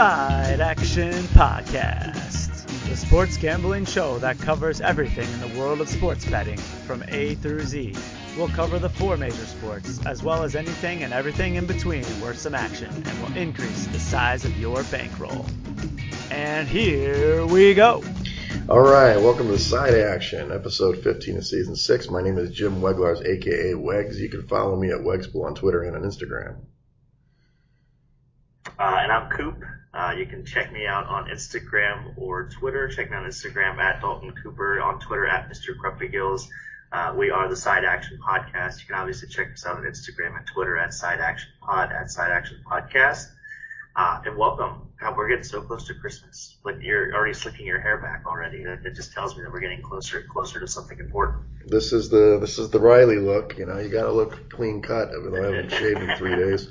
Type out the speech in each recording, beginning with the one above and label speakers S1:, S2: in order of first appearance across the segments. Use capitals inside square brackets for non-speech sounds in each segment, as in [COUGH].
S1: Welcome to the Side Action Podcast, the sports gambling show that covers everything in the world of sports betting from A through Z. We'll cover the four major sports, as well as anything and everything in between worth some action, and will increase the size of your bankroll. And here we go.
S2: All right, welcome to Side Action, episode 15 of season 6. My name is Jim Weglars, aka Wegs. You can follow me at Wegspool on Twitter and on Instagram.
S3: Uh, and I'm Coop. Uh, you can check me out on Instagram or Twitter. Check me on Instagram at Dalton Cooper, on Twitter at Mr. Grumpy Gills. Uh, we are the Side Action Podcast. You can obviously check us out on Instagram and Twitter at Side Action Pod, at Side Action Podcast. Uh, and welcome. God, we're getting so close to Christmas. Like you're already slicking your hair back already. That just tells me that we're getting closer and closer to something important.
S2: This is the this is the Riley look. You know, you got to look clean cut, even though I haven't shaved in three days.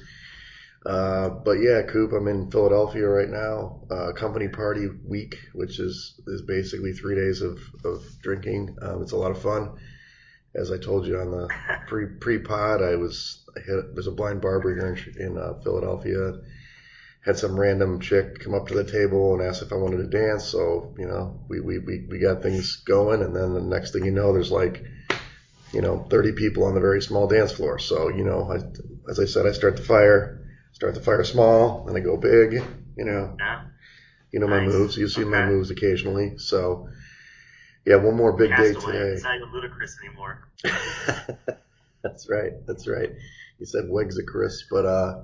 S2: Uh, but yeah, Coop, I'm in Philadelphia right now. Uh, company party week, which is is basically three days of of drinking. Um, it's a lot of fun. As I told you on the [LAUGHS] pre pre pod, I was I hit, there's a blind barber here in, in uh, Philadelphia. Had some random chick come up to the table and ask if I wanted to dance. So you know, we we we, we got things going, and then the next thing you know, there's like you know 30 people on the very small dance floor. So you know, I, as I said, I start the fire start the fire small, then I go big. You know,
S3: Yeah.
S2: you know my moves. You see my
S3: Okay.
S2: moves occasionally. So yeah, one more big day
S3: Castaway.
S2: today.
S3: It's not even ludicrous anymore. [LAUGHS]
S2: that's right. That's right. You said Chris, but uh,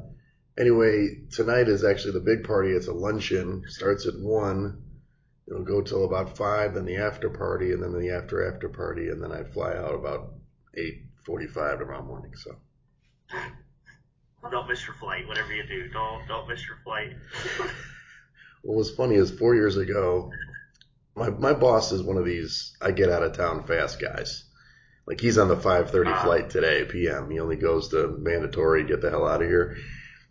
S2: anyway, tonight is actually the big party. It's a luncheon. Starts at one. It'll go till about five. Then the after party, and then the after after party, and then I fly out about eight forty-five tomorrow morning. So
S3: Don't miss your flight. Whatever you do, don't don't miss your flight. [LAUGHS]
S2: what was funny is four years ago, my my boss is one of these I get out of town fast guys. Like he's on the 5:30
S3: Ah.
S2: flight today p.m. He only goes to mandatory, get the hell out of here.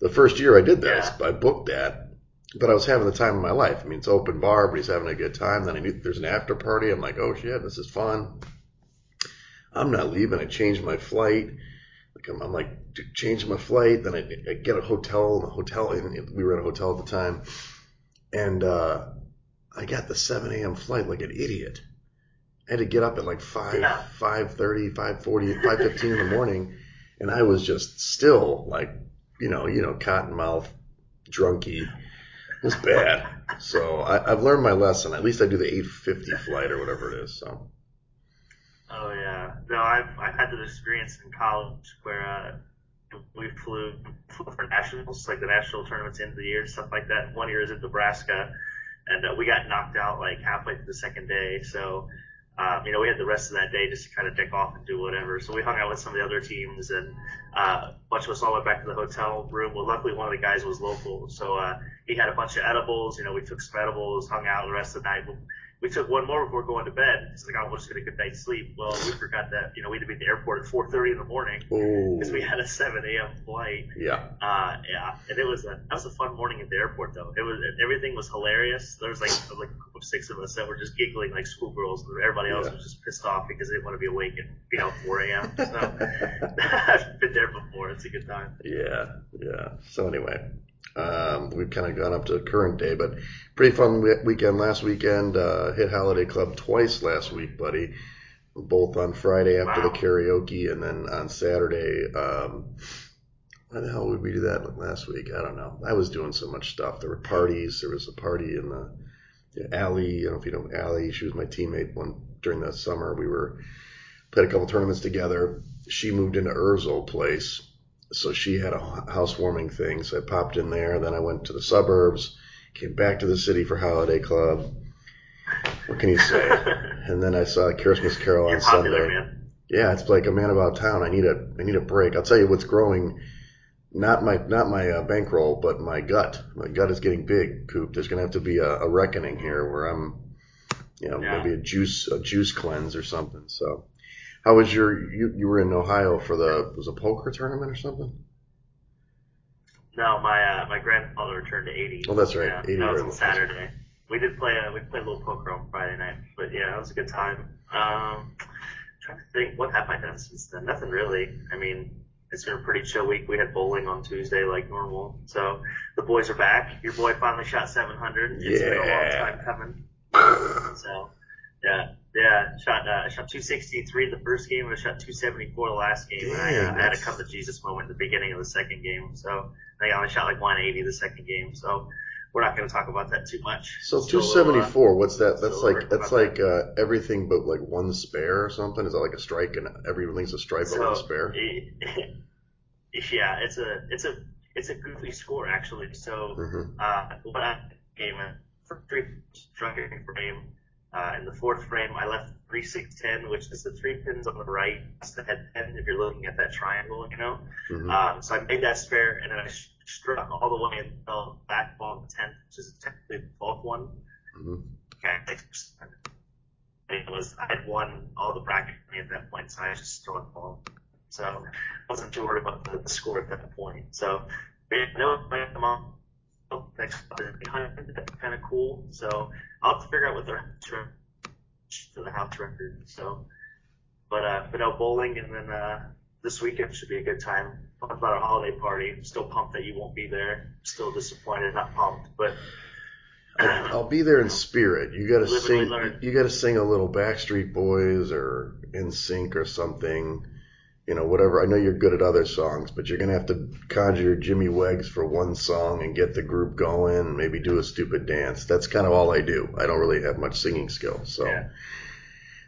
S2: The first year I did this, I booked that, but I was having the time of my life. I mean, it's open bar, but he's having a good time. Then I knew there's an after party. I'm like, oh shit, this is fun. I'm not leaving. I changed my flight. Like I'm, I'm like changing my flight. Then I, I get a hotel. The hotel, and we were at a hotel at the time, and uh, I got the 7 a.m. flight like an idiot. I had to get up at like 5,
S3: Yeah.
S2: 5.30, 5.40, 5.15 in the morning, and I was just still like, you know, you know, cottonmouth, drunky. It was bad. [LAUGHS] So I, I've learned my lesson. At least I do the 8.50 flight or whatever it is. So
S3: Oh yeah. No, I've I've had this experience in college where uh, we flew, flew for nationals, like the national tournaments end of the year stuff like that. One year is in Nebraska, and uh, we got knocked out like halfway through the second day. So, um, you know, we had the rest of that day just to kind of dick off and do whatever. So we hung out with some of the other teams, and uh, a bunch of us all went back to the hotel room. Well, luckily one of the guys was local, so uh, he had a bunch of edibles. You know, we took some edibles, hung out the rest of the night. We took one more before going to bed. It's like, oh, we'll just get a good night's sleep. Well, we forgot that, you know, we had to be at the airport at 4.30 in the morning because we had a 7 a.m. flight.
S2: yeah,
S3: Uh, yeah, and it was a, that was a fun morning at the airport though. It was, everything was hilarious. There was like, like a group of six of us that were just giggling like schoolgirls. and Everybody else
S2: Yeah.
S3: was just pissed off because they didn't want to be awake at, you know, 4 a.m. [LAUGHS] So [LAUGHS] I've been there before. It's a good time.
S2: yeah, yeah. So anyway, um, we've kind of gone up to current day, but pretty fun we- weekend last weekend. Uh, hit Holiday Club twice last week, buddy. Both on Friday after
S3: Wow.
S2: the karaoke, and then on Saturday. Um, why the hell would we do that last week? I don't know. I was doing so much stuff. There were parties. There was a party in the yeah, Allie. I don't know if you know Allie. She was my teammate one during the summer. We were played a couple tournaments together. She moved into Urzel place, so she had a housewarming thing. So I popped in there. Then I went to the suburbs, came back to the city for Holiday Club. What can you say? [LAUGHS] and then I saw Christmas Carol
S3: You're
S2: on
S3: popular,
S2: Sunday.
S3: man.
S2: Yeah, it's like a man about town. I need a I need a break. I'll tell you what's growing. Not my not my uh, bankroll, but my gut. My gut is getting big. Coop. There's gonna have to be a, a reckoning here where I'm, you know,
S3: Yeah.
S2: maybe a juice a juice cleanse or something. So, how was your you you were in Ohio for the was a poker tournament or something?
S3: No, my uh, my grandfather returned to 80.
S2: Oh, that's right.
S3: Yeah,
S2: 80
S3: that was on. Saturday. We did play uh, we played a little poker on Friday night, but yeah, it was a good time. Um, trying to think, what have I done since then? Nothing really. I mean, it's been a pretty chill week. We had bowling on Tuesday like normal. So the boys are back. Your boy finally shot 700. It's
S2: yeah.
S3: been a long time coming. [SIGHS] So yeah, yeah, shot uh, shot 263 the first game. I shot 274 the last game.
S2: Dang,
S3: I, uh, I had a come to Jesus moment at the beginning of the second game. So I only shot like 180 the second game. So we're not going to talk about that too much.
S2: So
S3: Still
S2: two
S3: little, uh.
S2: What's that? That's like that's like uh, everything but like one spare or something. Is that like a strike and everything's a strike but one spare?
S3: it- [LAUGHS] yeah, it's a it's a it's a goofy score actually. So
S2: hmm
S3: uh, what I game for three struck frame. Uh, in the fourth frame, I left three six ten, which is the three pins on the right. That's the head pin if you're looking at that triangle, you know.
S2: hmm
S3: Um, so I made that spare, and then I sh- struck all the way fell back on the tenth, which is technically the twelfth one.
S2: hmm
S3: Okay. It was I had won all the bracket at that point, so I was just struck all. So I wasn't too worried about the, the score at that point. So no, I'm on next behind. That's kind of cool. So I'll have to figure out what the for the house record. So, but uh, but no bowling, and then uh, this weekend should be a good time. Talk about our holiday party. I'm still pumped that you won't be there. Still disappointed, not pumped, but.
S2: I'll, [CLEARS THROAT] I'll be there in spirit. You got to
S3: Live
S2: sing. You got to sing a little Backstreet Boys or NSYNC or something. You know, whatever. I know you're good at other songs, but you're gonna have to conjure Jimmy Weggs for one song and get the group going, maybe do a stupid dance. That's kind of all I do. I don't really have much singing skill, so.
S3: Yeah.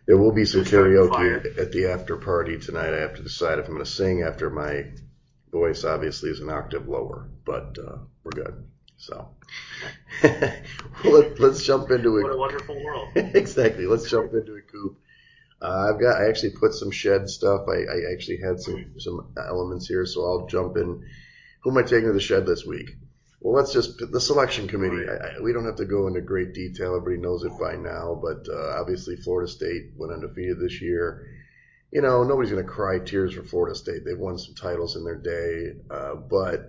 S2: There will be some
S3: Just
S2: karaoke at the after party tonight. I have to decide if I'm going to sing after my voice obviously is an octave lower, but uh, we're good. So [LAUGHS] Let, let's jump into it.
S3: What a wonderful world. [LAUGHS]
S2: exactly. Let's jump into it, Coop. Uh, I've got. I actually put some shed stuff. I, I actually had some some elements here, so I'll jump in. Who am I taking to the shed this week? Well, let's just the selection committee. I, I, we don't have to go into great detail. Everybody knows it by now, but uh, obviously Florida State went undefeated this year. You know, nobody's going to cry tears for Florida State. They've won some titles in their day, uh, but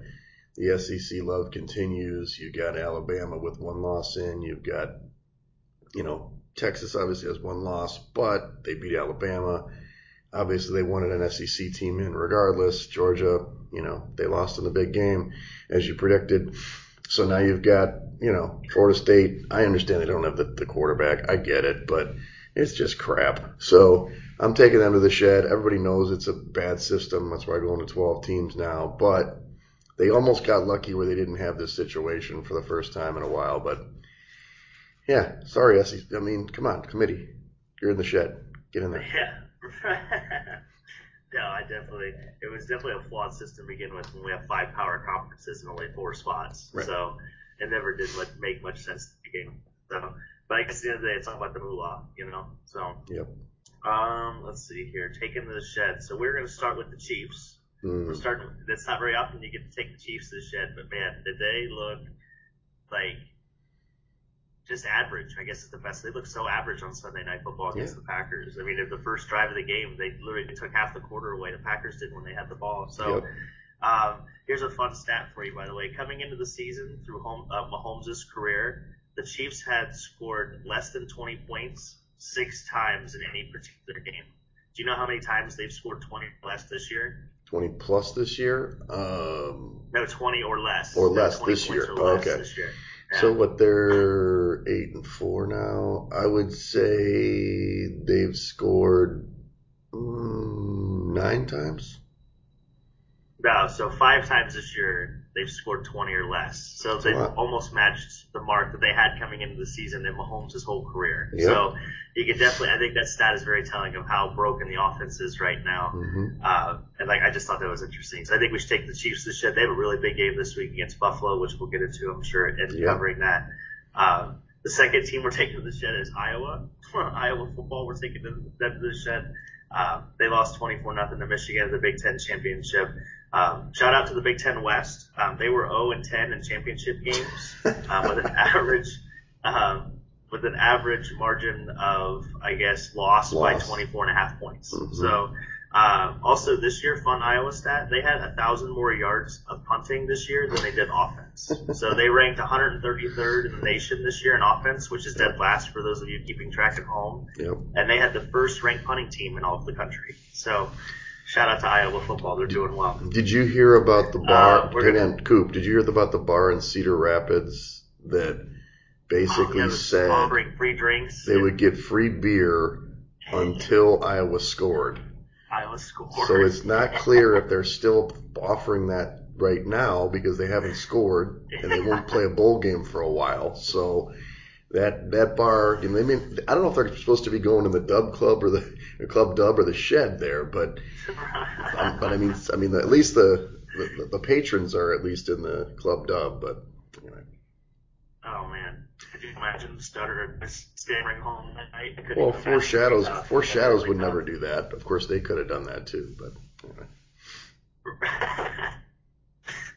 S2: the SEC love continues. You've got Alabama with one loss in. You've got, you know, Texas obviously has one loss, but they beat Alabama. Obviously, they wanted an SEC team in regardless. Georgia, you know, they lost in the big game, as you predicted. So now you've got, you know, Florida State. I understand they don't have the, the quarterback. I get it, but it's just crap. So I'm taking them to the shed. Everybody knows it's a bad system. That's why I'm going to 12 teams now. But they almost got lucky where they didn't have this situation for the first time in a while. But yeah, sorry, SEC. I mean, come on, committee. You're in the shed. Get in there.
S3: Yeah. [LAUGHS] no, I definitely. It was definitely a flawed system to begin with when we have five power conferences and only four spots.
S2: Right.
S3: So it never did like, make much sense to begin. So, but I guess at the end of the day, it's all about the moolah, you know. So.
S2: Yep.
S3: Um, let's see here. Taking to the shed. So we're going to start with the Chiefs. We're
S2: Mm.
S3: starting. That's not very often you get to take the Chiefs to the shed, but man, did they look like just average? I guess is the best. They looked so average on Sunday Night Football against
S2: Yeah.
S3: the Packers. I mean, at the first drive of the game, they literally took half the quarter away. The Packers did when they had the ball. So.
S2: Yep.
S3: Um, here's a fun stat for you, by the way. Coming into the season through home, uh, Mahomes' career, the Chiefs had scored less than 20 points six times in any particular game. Do you know how many times they've scored 20 plus this year?
S2: 20 plus this year. Um,
S3: No, 20 or less.
S2: Or less this year.
S3: or less
S2: Okay.
S3: This year.
S2: So what they're eight and four now. I would say they've scored mm, nine times.
S3: No, so five times this year they've scored 20 or less. So they've
S2: Wow.
S3: almost matched the mark that they had coming into the season in Mahomes' whole career.
S2: Yep.
S3: So you could definitely, I think that stat is very telling of how broken the offense is right now.
S2: hmm
S3: Uh, and like I just thought that was interesting. So I think we should take the Chiefs this shed. They have a really big game this week against Buffalo, which we'll get into, I'm sure, and
S2: Yeah.
S3: covering that. Um, the second team we're taking to the shed is Iowa. [LAUGHS] Iowa football. We're taking them to the shed. Um, they lost 24 nothing to Michigan in the Big Ten championship. Um, shout out to the Big Ten West. Um, they were 0 and 10 in championship games [LAUGHS] um, with an average um, with an average margin of I guess loss, by 24 and a half points.
S2: Mhm.
S3: So um, also this year, fun Iowa stat, they had a thousand more yards of punting this year than they did offense. [LAUGHS] so they ranked 133rd in the nation this year in offense, which is dead last for those of you keeping track at home.
S2: Yep.
S3: And they had the first ranked punting team in all of the country. So shout out to Iowa football. They're doing well.
S2: Did you hear about the bar?
S3: Uh, we're gonna-
S2: Coop. Did you hear about the bar in Cedar Rapids that basically
S3: Yeah,
S2: said
S3: offering free drinks.
S2: they would get free beer until Iowa scored?
S3: Iowa score.
S2: So it's not clear if they're still offering that right now because they haven't scored and they won't play a bowl game for a while. So that that bar, they mean I don't know if they're supposed to be going to the Dub Club or the The club Dub or the Shed there, but um, but I mean I mean at least the, the the patrons are at least in the Club Dub, but anyway.
S3: oh man, could you imagine Stutter stammering home that night?
S2: Well, Four Shadows
S3: it.
S2: Four Shadows
S3: really
S2: would never do that. Of course, they could have done that too, but anyway. [LAUGHS]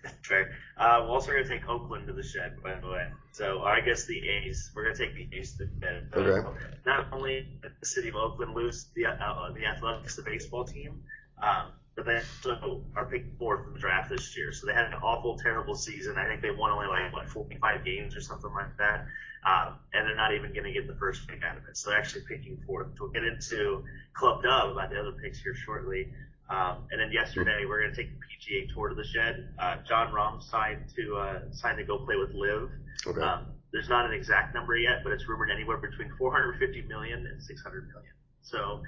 S3: That's fair. Uh, we're also going to take Oakland to the shed, by the way. So I guess the A's. We're going to take the A's to the shed.
S2: Okay.
S3: Not only did the city of Oakland lose the uh, the Athletics, the baseball team, um, but they also are picking fourth in the draft this year. So they had an awful, terrible season. I think they won only like what 45 games or something like that. Um, and they're not even going to get the first pick out of it. So they're actually picking fourth. We'll get into Club Dub about the other picks here shortly. Um, and then yesterday we're going to take the PGA Tour to the shed. Uh, Jon Rahm signed to uh, signed to go play with LIV.
S2: Okay.
S3: Um, there's not an exact number yet, but it's rumored anywhere between 450 million and 600 million. So,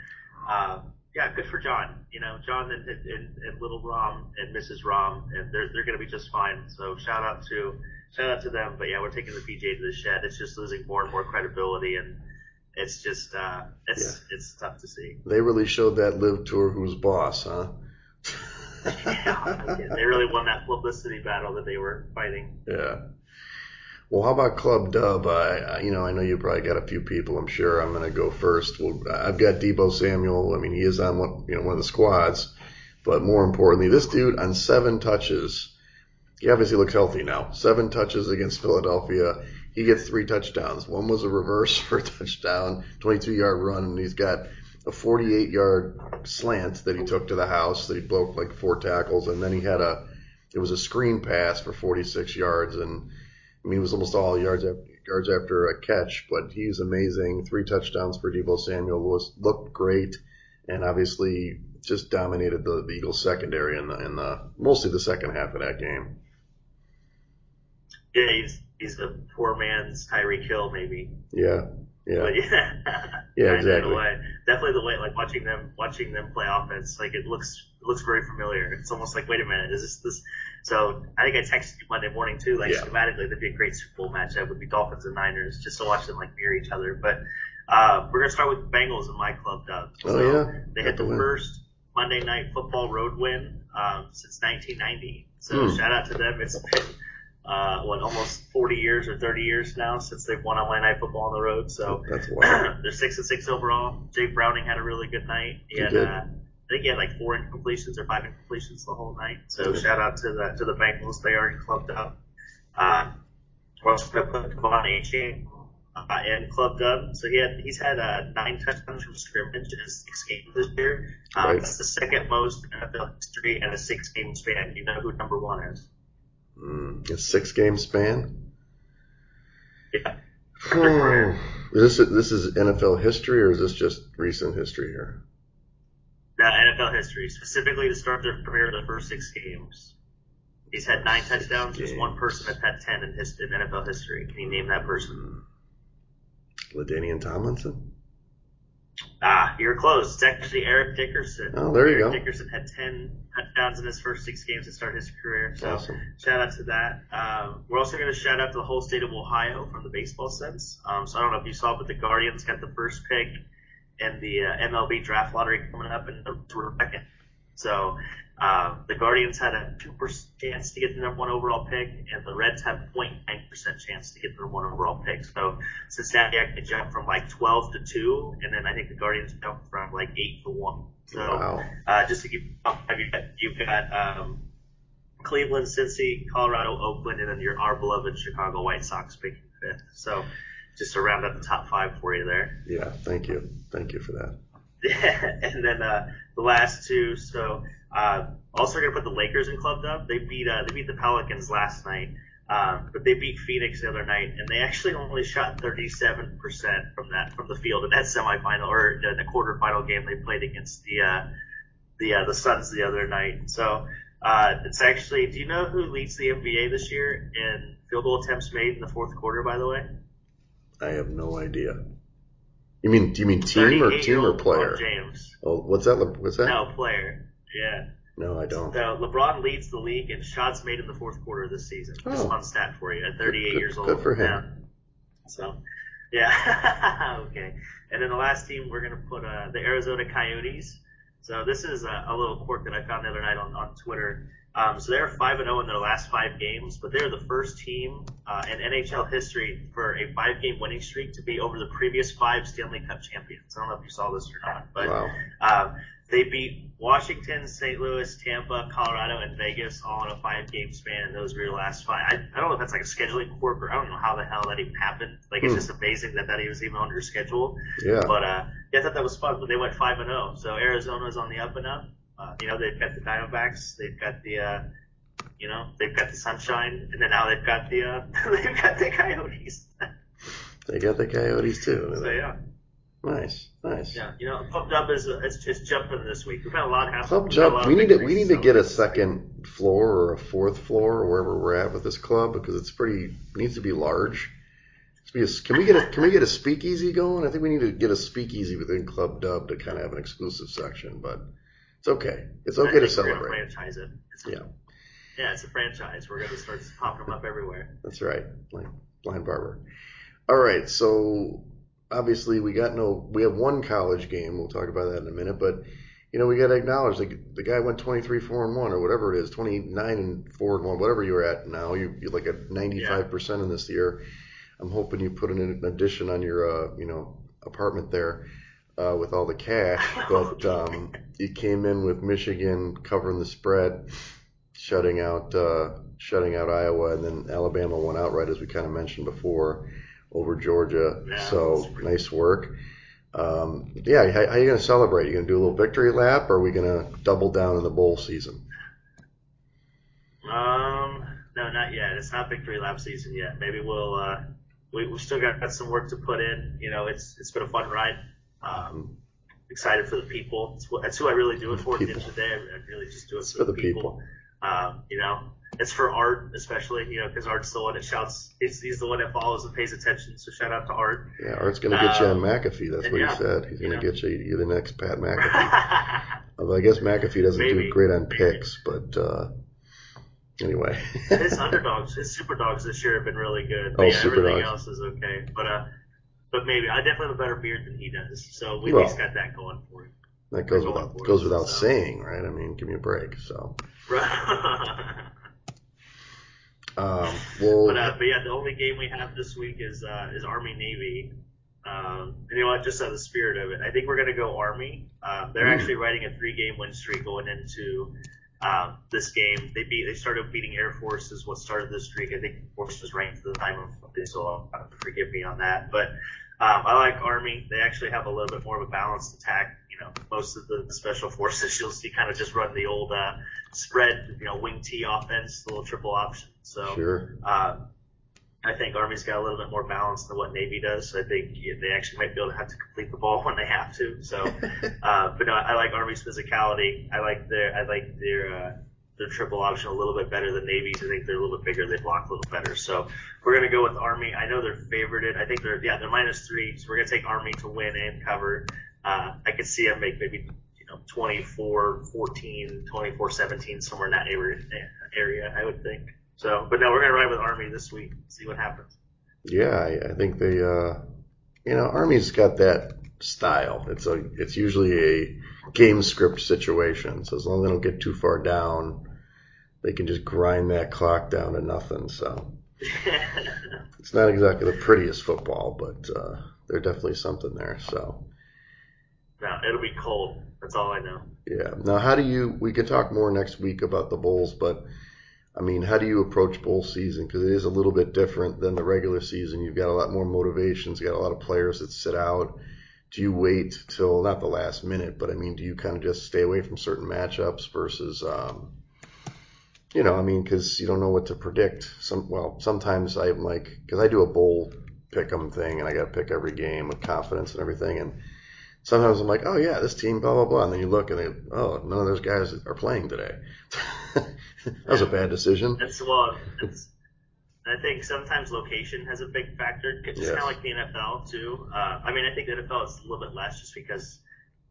S3: um, yeah, good for Jon. You know, Jon and, little Rahm and Mrs. Rahm, and they're they're going to be just fine. So shout out to shout out to them. But yeah, we're taking the PGA to the shed. It's just losing more and more credibility, and it's just uh, it's it's tough to see.
S2: They really showed that LIV tour who's boss, huh? [LAUGHS] [LAUGHS]
S3: Yeah, they really won that publicity battle that they were fighting.
S2: Yeah. Well, how about Club Dub? I, I, you know, I know you probably got a few people. I'm sure I'm going to go first. Well, I've got Deebo Samuel. I mean, he is on one, you know, one of the squads, but more importantly, this dude on seven touches, he obviously looks healthy now. Seven touches against Philadelphia. He gets three touchdowns. One was a reverse [LAUGHS] for a touchdown, 22 yard run, and he's got a 48 yard slant that he took to the house that he broke like four tackles, and then he had a, it was a screen pass for 46 yards, and I mean, it was almost all yards after, yards after a catch, but he's amazing. Three touchdowns for Deebo Samuel was looked great, and obviously just dominated the, the Eagles secondary in the in the mostly the second half of that game.
S3: Yeah, he's he's a poor man's Tyreek Hill, maybe.
S2: Yeah, yeah,
S3: But yeah, [LAUGHS]
S2: Yeah,
S3: Kinda in a
S2: exactly.
S3: Definitely the way, like watching them, watching them play offense, like it looks, it looks very familiar. It's almost like, wait a minute, is this this? So I think I texted you Monday morning too, like
S2: Yeah.
S3: schematically, that'd be a great Super Bowl matchup would be Dolphins and Niners, just to watch them like mirror each other. But uh, we're gonna start with Bengals in my club, Doug.
S2: Oh, yeah?
S3: they had
S2: the
S3: the
S2: win.
S3: first Monday night football road win um, since 1990. So
S2: Hmm.
S3: shout out to them. It's been uh, what almost 40 years or 30 years now since they've won on Monday Night Football on the road. So
S2: That's [CLEARS THROAT] wild.
S3: they're six and six overall. Jake Browning had a really good night. He,
S2: He
S3: had,
S2: did.
S3: uh, I think he had like four incompletions or five incompletions the whole night. So shout out to the to the Bengals. They already clubbed up. Uh, we're also going to put De'Von Achane uh, in clubbed up. So he had he's had uh, nine touchdowns from scrimmage in his six games this year. Um,
S2: Right.
S3: That's the second most in NFL history in a six game span. You know who number one is?
S2: Mm, a six game span.
S3: Yeah.
S2: Hmm. Is this this is NFL history or is this just recent history here?
S3: No, NFL history, specifically to start their career the first six games. He's had nine
S2: Six
S3: touchdowns. There's one person that's had ten in, his, in NFL history. Can you name that person?
S2: LaDainian Tomlinson.
S3: Ah, you're close. It's actually Eric Dickerson.
S2: Oh, there you
S3: Eric
S2: go.
S3: Dickerson had ten touchdowns in his first six games to start his career. So
S2: Awesome.
S3: shout out to that. Um, we're also going to shout out to the whole state of Ohio from the baseball sense. Um, so I don't know if you saw, but the Guardians got the first pick in the uh, MLB draft lottery coming up in the second. So uh, the Guardians had a two percent chance to get the number one overall pick, and the Reds had 0.9 percent chance to get the number one overall pick. So Cincinnati actually jumped from like 12 to two, and then I think the Guardians jumped from like eight to one. So
S2: Wow.
S3: uh, just to give have you got you've got um, Cleveland, Cincy, Colorado, Oakland, and then your our beloved Chicago White Sox picking fifth. So just to round up the top five for you there.
S2: Yeah. Thank you. Thank you for that. [LAUGHS]
S3: and then uh, the last two. So uh, also going to put the Lakers in clubbed up. They beat uh, they beat the Pelicans last night, um, but they beat Phoenix the other night, and they actually only shot 37 percent from that from the field in that semifinal or the, the quarterfinal game they played against the uh, the uh, the Suns the other night. So uh, it's actually. Do you know who leads the NBA this year in field goal attempts made in the fourth quarter? By the way,
S2: I have no idea. You mean do you mean team or team or player?
S3: James.
S2: Oh, what's that? What's that?
S3: No, player. Yeah.
S2: No, I don't.
S3: So LeBron leads the league in shots made in the fourth quarter this season. Oh. Just fun stat for you at 38
S2: good,
S3: years old.
S2: Good for him.
S3: Yeah. So, yeah. [LAUGHS] okay. And then the last team we're gonna put uh, the Arizona Coyotes. So this is a, a, little quirk that I found the other night on, on Twitter. Um, so they're five and zero oh in their last five games, but they're the first team uh, in NHL history for a five game winning streak to be over the previous five Stanley Cup champions. I don't know if you saw this or not, but
S2: wow.
S3: um, they beat Washington, St. Louis, Tampa, Colorado, and Vegas all in a five game span, and those were your last five. I, I don't know if that's like a scheduling quirk or I don't know how the hell that even happened. Like, it's hmm. just amazing that that was even on your schedule.
S2: Yeah.
S3: But, uh, yeah, I thought that was fun, but they went 5 and 0. So Arizona's on the up and up. Uh, you know, they've got the Diamondbacks, they've got the, uh, you know, they've got the sunshine, and then now they've got the, uh, [LAUGHS] they've got the Coyotes. [LAUGHS]
S2: they got the Coyotes too.
S3: So, yeah.
S2: Nice, nice.
S3: Yeah, you know, Club Dub is it's, it's jumping this week. We've had a lot happen.
S2: Club Dub, we need to we need to get a second floor or a fourth floor or wherever we're at with this club because it's pretty needs to be large. Be a, can we get a [LAUGHS] can we get a speakeasy going? I think we need to get a speakeasy within Club Dub to kind of have an exclusive section, but it's okay. It's okay to celebrate.
S3: We're franchise it. It's,
S2: yeah.
S3: Yeah, it's a franchise. We're gonna start popping them up everywhere.
S2: That's right, blind, blind barber. All right, so obviously we got no we have one college game we'll talk about that in a minute but you know we got to acknowledge like the guy went 23 4 and 1 or whatever it is 29 and 4 and 1 whatever you're at now you, you're like at 95% yeah. in this year i'm hoping you put an addition on your uh, you know apartment there uh, with all the cash [LAUGHS] but um, you came in with michigan covering the spread shutting out uh, shutting out iowa and then alabama went outright as we kind of mentioned before over Georgia. Yeah, so nice work. Um, yeah, how, how, are you going to celebrate? You going to do a little victory lap, or are we going to double down in the bowl season?
S3: Um, no, not yet. It's not victory lap season yet. Maybe we'll. Uh, we we still got, got some work to put in. You know, it's it's been a fun ride. Um, excited for the people. What, that's who I really do it for. At the end of the day, I, I really just do it for, for, the people. people. Um, you know, it's for Art, especially, you know, because Art's the one that shouts. He's, he's the one that follows and pays attention. So shout out to Art.
S2: Yeah, Art's going to get um, you on um, McAfee. That's what yeah, he said. He's going to get you. You're the next Pat [LAUGHS] McAfee. Although I guess McAfee doesn't Maybe. do great on picks, but uh, anyway.
S3: his [LAUGHS] underdogs, his super dogs this year have been really good. But
S2: oh,
S3: yeah, everything
S2: dogs.
S3: else is okay. But uh, but maybe I definitely have a better beard than he does. So we well, at least got that going for him.
S2: That goes without goes without so. saying, right? I mean, give me a break. So. [LAUGHS] Um, well,
S3: but, uh, but yeah, the only game we have this week is uh, is Army Navy. Um, and you know what? Just out of the spirit of it, I think we're going to go Army. Um, they're mm. actually riding a three game win streak going into um, this game. They beat they started beating Air Force is what started this streak. I think Air Force was ranked at the time of so uh, forgive me on that. But um, I like Army. They actually have a little bit more of a balanced attack You know, most of the special forces [LAUGHS] you'll see kind of just run the old uh, spread, you know, wing T offense, the little triple option. So
S2: sure.
S3: Uh, I think Army's got a little bit more balance than what Navy does. So I think they actually might be able to have to complete the ball [LAUGHS] when they have to. So, [LAUGHS] uh, but no, I like Army's physicality. I like their, I like their, uh, their triple option a little bit better than Navy's. I think they're a little bit bigger. They block a little better. So we're going to go with Army. I know they're favorited. I think they're, yeah, they're minus three. So we're going to take Army to win and cover. Uh, I could see them make maybe you know 24, 14, 24, 17 somewhere in that area. I would think. So, but no, we're gonna ride with Army this week. See what happens.
S2: Yeah, I, I think they, uh, you know, Army's got that style. It's a, it's usually a game script situation. So as long as they don't get too far down, they can just grind that clock down to nothing. So [LAUGHS] it's not exactly the prettiest football, but uh, there's definitely something there. So
S3: no, it'll be cold. That's all I know.
S2: Yeah. Now, how do you? We can talk more next week about the bowls, but I mean, how do you approach bowl season? Because it is a little bit different than the regular season. You've got a lot more motivations. You got a lot of players that sit out. Do you wait till not the last minute, but I mean, do you kind of just stay away from certain matchups versus, um, you know, I mean, because you don't know what to predict. Some well, sometimes I'm like, because I do a bowl pick 'em thing, and I got to pick every game with confidence and everything, and sometimes I'm like, oh yeah, this team, blah blah blah, and then you look and they, oh, none of those guys are playing today. [LAUGHS] that was a bad decision.
S3: That's well, it's, I think sometimes location has a big factor. It's just
S2: Yes.
S3: kind of like the NFL too. Uh, I mean, I think the NFL is a little bit less just because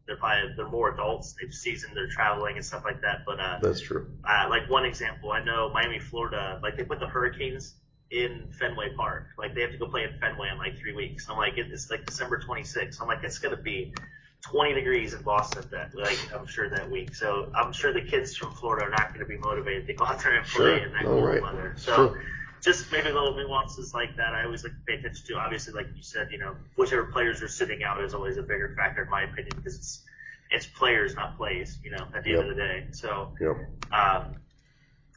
S3: they're probably they're more adults. They've seasoned, they're traveling and stuff like that. But uh,
S2: That's true.
S3: uh, like one example, I know Miami, Florida, like they put the Hurricanes in Fenway Park. Like they have to go play in Fenway in like three weeks. I'm like, it's like December 26th. I'm like, it's gonna be 20 degrees in Boston that like I'm sure that week. So I'm sure the kids from Florida are not gonna be motivated to go out there and play
S2: Sure.
S3: in that cold
S2: right.
S3: weather. So
S2: true.
S3: Just maybe little nuances like that. I always like to pay attention to. Obviously, like you said, you know, whichever players are sitting out is always a bigger factor in my opinion because it's it's players, not plays. You know, at the
S2: Yep.
S3: end of the day. So
S2: Yep.
S3: um,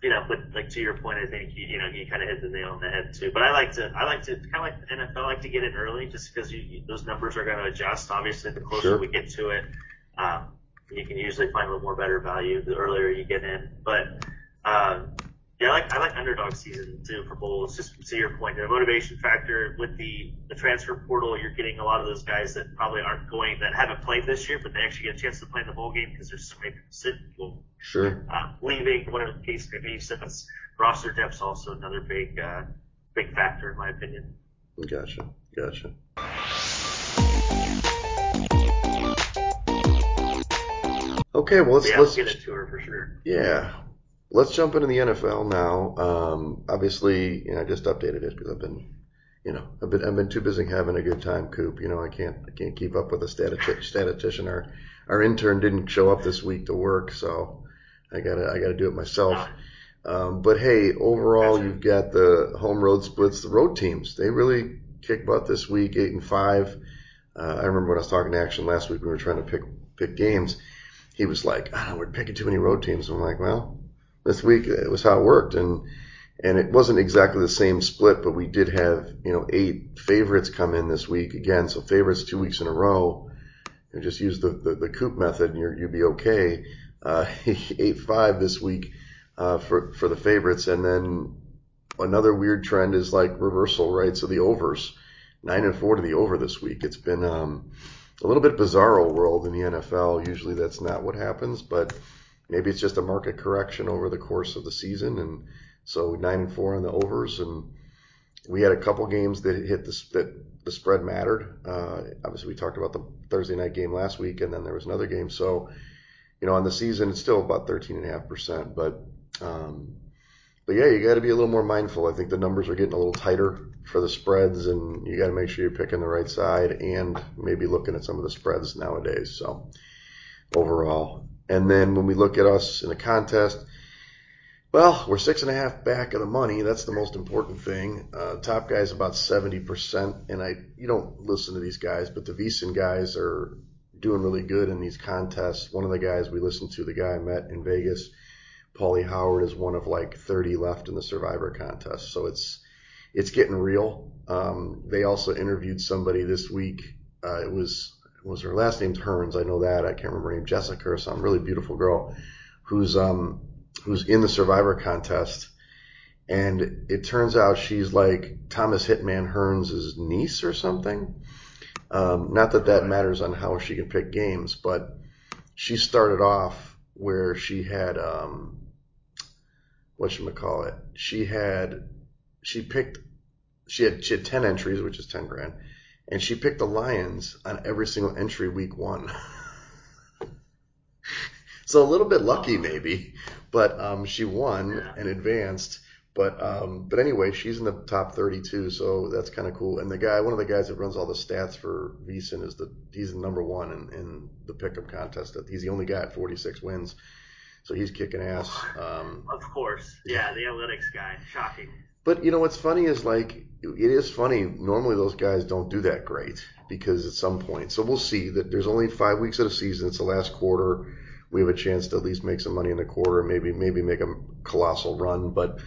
S3: you know, but like to your point, I think you, you know you kind of hit the nail on the head too. But I like to, I like to kind of like the NFL, I like to get in early just because you, you, those numbers are going to adjust. Obviously, the closer
S2: Sure.
S3: we get to it, um, you can usually find a little more better value the earlier you get in. But um, yeah, I like I like underdog season too for bowls. Just to your point, the motivation factor with the the transfer portal, you're getting a lot of those guys that probably aren't going that haven't played this year, but they actually get a chance to play in the bowl game because there's so many sitting
S2: Sure.
S3: uh, leaving, whatever the case may be. So that's roster depth's also another big, uh, big factor in my opinion.
S2: Gotcha. Gotcha. Okay, well let's
S3: yeah,
S2: let's
S3: get into her for sure.
S2: Yeah. Let's jump into the NFL now. Um, obviously, you know, I just updated it because I've been, you know, I've been I've been too busy having a good time, Coop. You know, I can't I can't keep up with a stati- statistician. Our our intern didn't show up this week to work, so I gotta I gotta do it myself. Um, but hey, overall, you've got the home road splits. The road teams they really kick butt this week, eight and five. Uh, I remember when I was talking to Action last week, we were trying to pick pick games. He was like, "Ah, we're picking too many road teams." I'm like, "Well, this week it was how it worked," and and it wasn't exactly the same split, but we did have you know eight favorites come in this week again. So favorites two weeks in a row. You just use the the, the coop method, and you're, you'd be okay. Uh, [LAUGHS] eight five this week uh, for for the favorites, and then another weird trend is like reversal, right? So the overs, nine and four to the over this week. It's been um, a little bit bizarro world in the NFL. Usually that's not what happens, but maybe it's just a market correction over the course of the season, and so nine and four on the overs, and we had a couple games that hit the that the spread mattered. Uh, obviously, we talked about the Thursday night game last week, and then there was another game. So, you know, on the season, it's still about thirteen and a half percent, but um, but yeah, you got to be a little more mindful. I think the numbers are getting a little tighter for the spreads, and you got to make sure you're picking the right side and maybe looking at some of the spreads nowadays. So overall, and then when we look at us in a contest, well, we're six and a half back of the money. That's the most important thing. Uh, top guy's about seventy percent, and I you don't listen to these guys, but the VSiN guys are doing really good in these contests. One of the guys we listened to, the guy I met in Vegas, Paulie Howard, is one of like 30 left in the Survivor contest. So it's it's getting real. Um, they also interviewed somebody this week. Uh, it was was her last name's Hearns. I know that. I can't remember her name. Jessica or some really beautiful girl who's um who's in the Survivor contest. And it turns out she's like Thomas Hitman Hearns' niece or something. Um, not that that matters on how she can pick games, but she started off where she had um, what should call it? She had she picked she had she had ten entries, which is ten grand, and she picked the Lions on every single entry week one. [LAUGHS] so a little bit lucky maybe, but um, she won and advanced. But um, but anyway, she's in the top 32, so that's kind of cool. And the guy, one of the guys that runs all the stats for VSiN is the he's the number one in, in the pickup contest. He's the only guy at 46 wins, so he's kicking ass. Um,
S3: Of course. Yeah, the analytics guy. Shocking.
S2: But you know what's funny is like it is funny. Normally those guys don't do that great because at some point. So we'll see that there's only five weeks of the season. It's the last quarter. We have a chance to at least make some money in the quarter, maybe maybe make a colossal run. But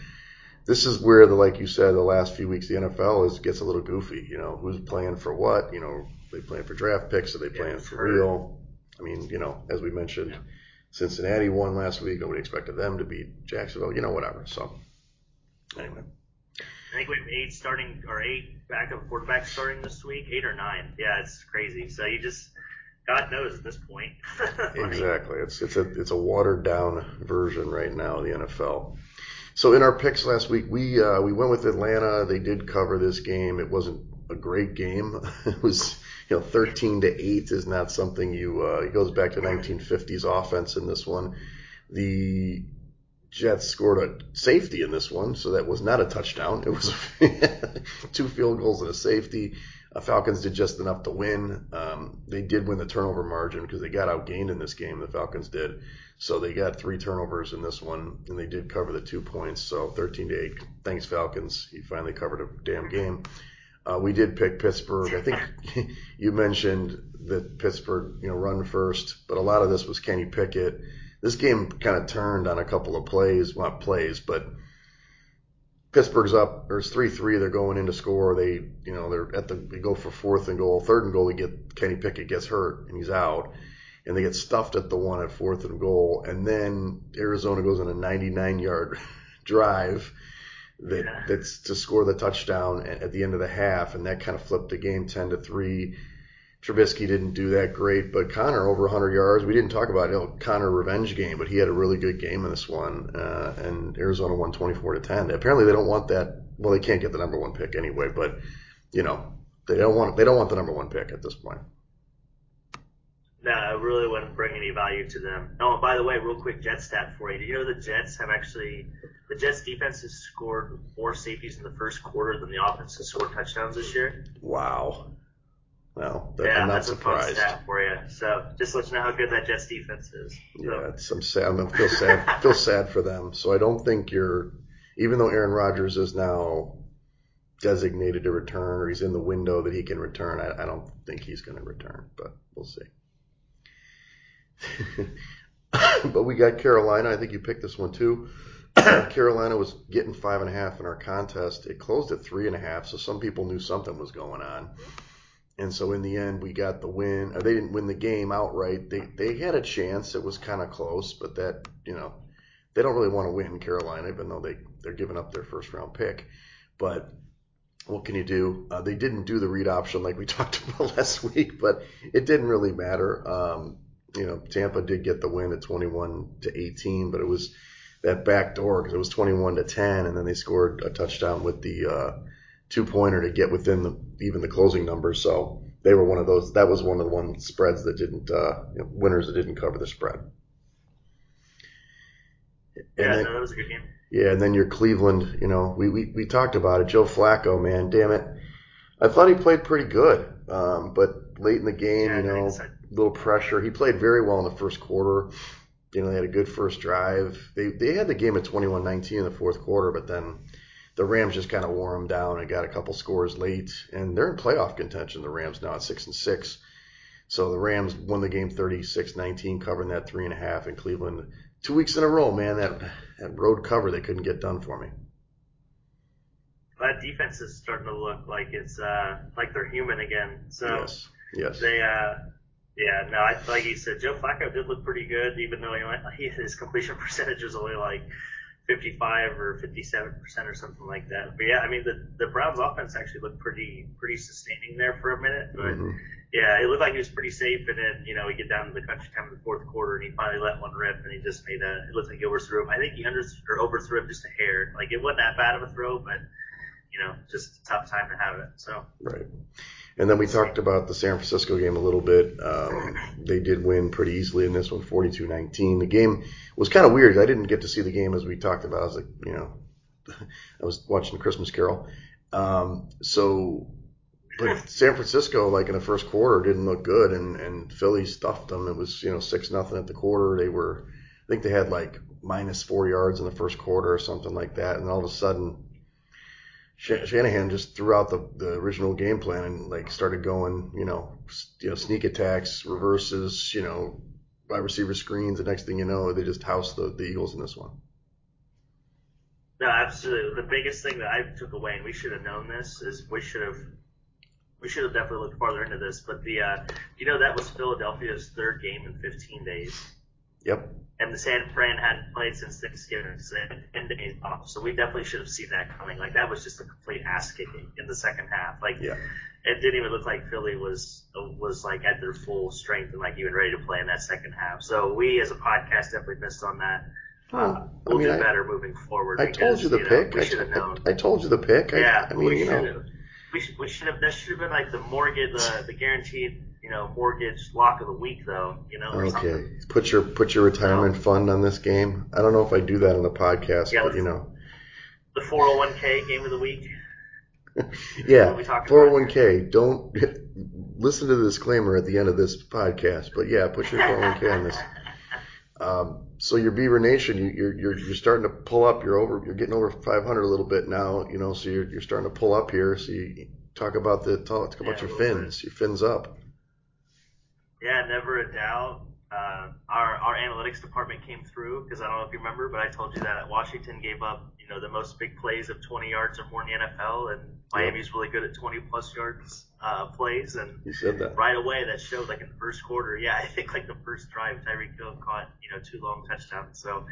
S2: this is where the like you said, the last few weeks the NFL is gets a little goofy. You know, who's playing for what? You know, they playing for draft picks, are they playing
S3: it's
S2: for
S3: hurt.
S2: real? I mean, you know, as we mentioned,
S3: Yeah.
S2: Cincinnati won last week. Nobody expected them to beat Jacksonville. You know, whatever. So anyway.
S3: I think we have eight starting or eight backup quarterbacks starting this week, eight or nine. Yeah, it's crazy. So you just God knows at this point. [LAUGHS]
S2: exactly. It's it's a it's a watered down version right now of the NFL. So in our picks last week, we uh, we went with Atlanta. They did cover this game. It wasn't a great game. [LAUGHS] it was you know 13 to eight is not something you. Uh, it goes back to 1950s offense in this one. The Jets scored a safety in this one, so that was not a touchdown. It was [LAUGHS] two field goals and a safety. Uh, Falcons did just enough to win. Um, they did win the turnover margin because they got outgained in this game. The Falcons did, so they got three turnovers in this one, and they did cover the two points. So 13 to eight. Thanks Falcons. You finally covered a damn game. Uh, we did pick Pittsburgh. I think [LAUGHS] you mentioned that Pittsburgh, you know, run first, but a lot of this was Kenny Pickett. This game kind of turned on a couple of plays, not plays, but Pittsburgh's up. There's three three. They're going in to score. They you know they're at the they go for fourth and goal, third and goal. They get Kenny Pickett gets hurt and he's out, and they get stuffed at the one at fourth and goal. And then Arizona goes on a 99 yard [LAUGHS] drive that yeah. that's to score the touchdown at, the end of the half, and that kind of flipped the game 10 to three. Trubisky didn't do that great, but Conner over 100 yards. We didn't talk about it, Conner revenge game, but he had a really good game in this one, uh, and Arizona won 24 to 10. Apparently, they don't want that. Well, they can't get the number one pick anyway, but you know they don't want they don't want the number one pick at this point.
S3: No, it really wouldn't bring any value to them. Oh, by the way, real quick Jet stat for you. Do you know the Jets have actually the Jets defense has scored more safeties in the first quarter than the offense has scored touchdowns this year?
S2: Wow. Well,
S3: yeah,
S2: I'm not
S3: that's
S2: surprised.
S3: stat for you. So just let you know how good that Jets defense is.
S2: So. Yeah, it's, I'm sad. I feel sad. [LAUGHS] feel sad for them. So I don't think you're, even though Aaron Rodgers is now designated to return or he's in the window that he can return, I, I don't think he's going to return. But we'll see. [LAUGHS] but we got Carolina. I think you picked this one too. [CLEARS THROAT] Carolina was getting five and a half in our contest. It closed at three and a half, so some people knew something was going on. And so in the end, we got the win. Or they didn't win the game outright. They they had a chance. It was kind of close, but that you know they don't really want to win Carolina, even though they they're giving up their first round pick. But what can you do? Uh, they didn't do the read option like we [LAUGHS] talked about last week, but it didn't really matter. Um, you know, Tampa did get the win at 21 to 18, but it was that back door because it was 21 to 10, and then they scored a touchdown with the uh, two pointer to get within the, even the closing numbers. So they were one of those. That was one of the one spreads that didn't uh, you know, winners that didn't cover the spread.
S3: yeah, then, no, that was a good game.
S2: Yeah, and then your Cleveland. You know, we, we we talked about it. Joe Flacco, man, damn it. I thought he played pretty good, um, but late in the game, yeah, you know, a little pressure. He played very well in the first quarter. You know, they had a good first drive. They they had the game at 21-19 in the fourth quarter, but then the Rams just kind of wore them down and got a couple scores late, and they're in playoff contention. The Rams now at six and six. So the Rams won the game 36-19, covering that three and a half in Cleveland. Two weeks in a row, man. That that road cover they couldn't get done for me.
S3: That defense is starting to look like it's uh, like they're human again. So
S2: yes, yes.
S3: They uh, yeah, no, I like you said, Joe Flacco did look pretty good, even though he, his completion [LAUGHS] percentage was only like 55 or 57 percent or something like that. But yeah, I mean the the Browns offense actually looked pretty pretty sustaining there for a minute. But mm-hmm. yeah, it looked like he was pretty safe. And then you know we get down to the country time in the fourth quarter, and he finally let one rip, and he just made a. It looked like he overthrew him. I think he under or overthrew him just a hair. Like it wasn't that bad of a throw, but you know just a tough time to have it. So
S2: right. And then we talked about the San Francisco game a little bit. Um, they did win pretty easily in this one, 42-19. The game was kind of weird. I didn't get to see the game as we talked about. I was like, you know, [LAUGHS] I was watching Christmas Carol. Um, so, but San Francisco, like in the first quarter, didn't look good, and and Philly stuffed them. It was you know six nothing at the quarter. They were, I think they had like minus four yards in the first quarter or something like that, and all of a sudden Shanahan just threw out the, the original game plan and like started going, you know, you know, sneak attacks, reverses, you know, wide receiver screens. The next thing you know, they just housed the, the Eagles in this one.
S3: No, absolutely. The biggest thing that I took away, and we should have known this, is we should have we should have definitely looked farther into this. But the uh, you know that was Philadelphia's third game in 15 days.
S2: Yep.
S3: And the San Fran hadn't played since Thanksgiving, so they had 10 days off. So we definitely should have seen that coming. Like, that was just a complete ass kicking in the second half. Like,
S2: Yeah.
S3: it didn't even look like Philly was was like at their full strength and like even ready to play in that second half. So we as a podcast definitely missed on that.
S2: Well,
S3: Uh, we'll
S2: mean,
S3: do
S2: I-
S3: better moving forward.
S2: I told you the
S3: know,
S2: pick. I,
S3: known.
S2: I, I told you the pick. I,
S3: yeah,
S2: I mean,
S3: we
S2: you
S3: should
S2: know.
S3: have. We should, we should have. That should have been like the mortgage, the, the guaranteed, you know, mortgage lock of the week, though. You know,
S2: Okay.
S3: something.
S2: Put your put your retirement fund on this game. I don't know if I do that on the podcast,
S3: Yeah,
S2: but you know.
S3: The 401k game of the week. [LAUGHS]
S2: Yeah.
S3: We talking
S2: 401k. Don't [LAUGHS] listen to the disclaimer at the end of this podcast. But yeah, put your 401k on this. [LAUGHS] Um, so your Beaver Nation, you, you're you're you're starting to pull up. You're over. You're getting over 500 a little bit now. You know, so you're you're starting to pull up here. So you talk about the talk, talk about
S3: Yeah,
S2: your fins. Your fins up.
S3: Yeah, never a doubt. Uh, our our analytics department came through because I don't know if you remember, but I told you that Washington gave up, you know, the most big plays of 20 yards or more in the NFL, and Miami's really good at 20 plus yards uh, plays. And
S2: You said that.
S3: right away, that showed like in the first quarter. Yeah, [LAUGHS] I think like the first drive, Tyreek Hill caught you know two long touchdowns. So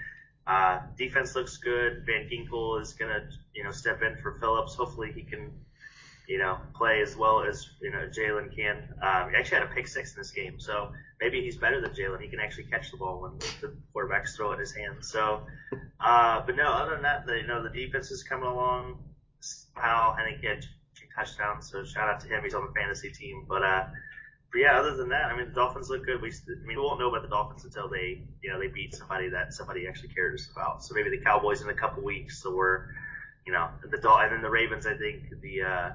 S3: uh, defense looks good. Van Ginkel is gonna you know step in for Phillips. Hopefully he can you know play as well as you know Jaelan can. Um, he actually had a pick six in this game, so maybe he's better than Jaelan. He can actually catch the ball when the quarterbacks throw it in his hands. So, uh, but no, other than that, the, you know the defense is coming along. Powell, I think he had two touchdowns, so shout out to him. He's on the fantasy team, but uh. But yeah, other than that, I mean, the Dolphins look good. We, I mean, we won't know about the Dolphins until they, you know, they beat somebody that somebody actually cares about. So maybe the Cowboys in a couple weeks, or, you know, the and then the Ravens. I think the uh,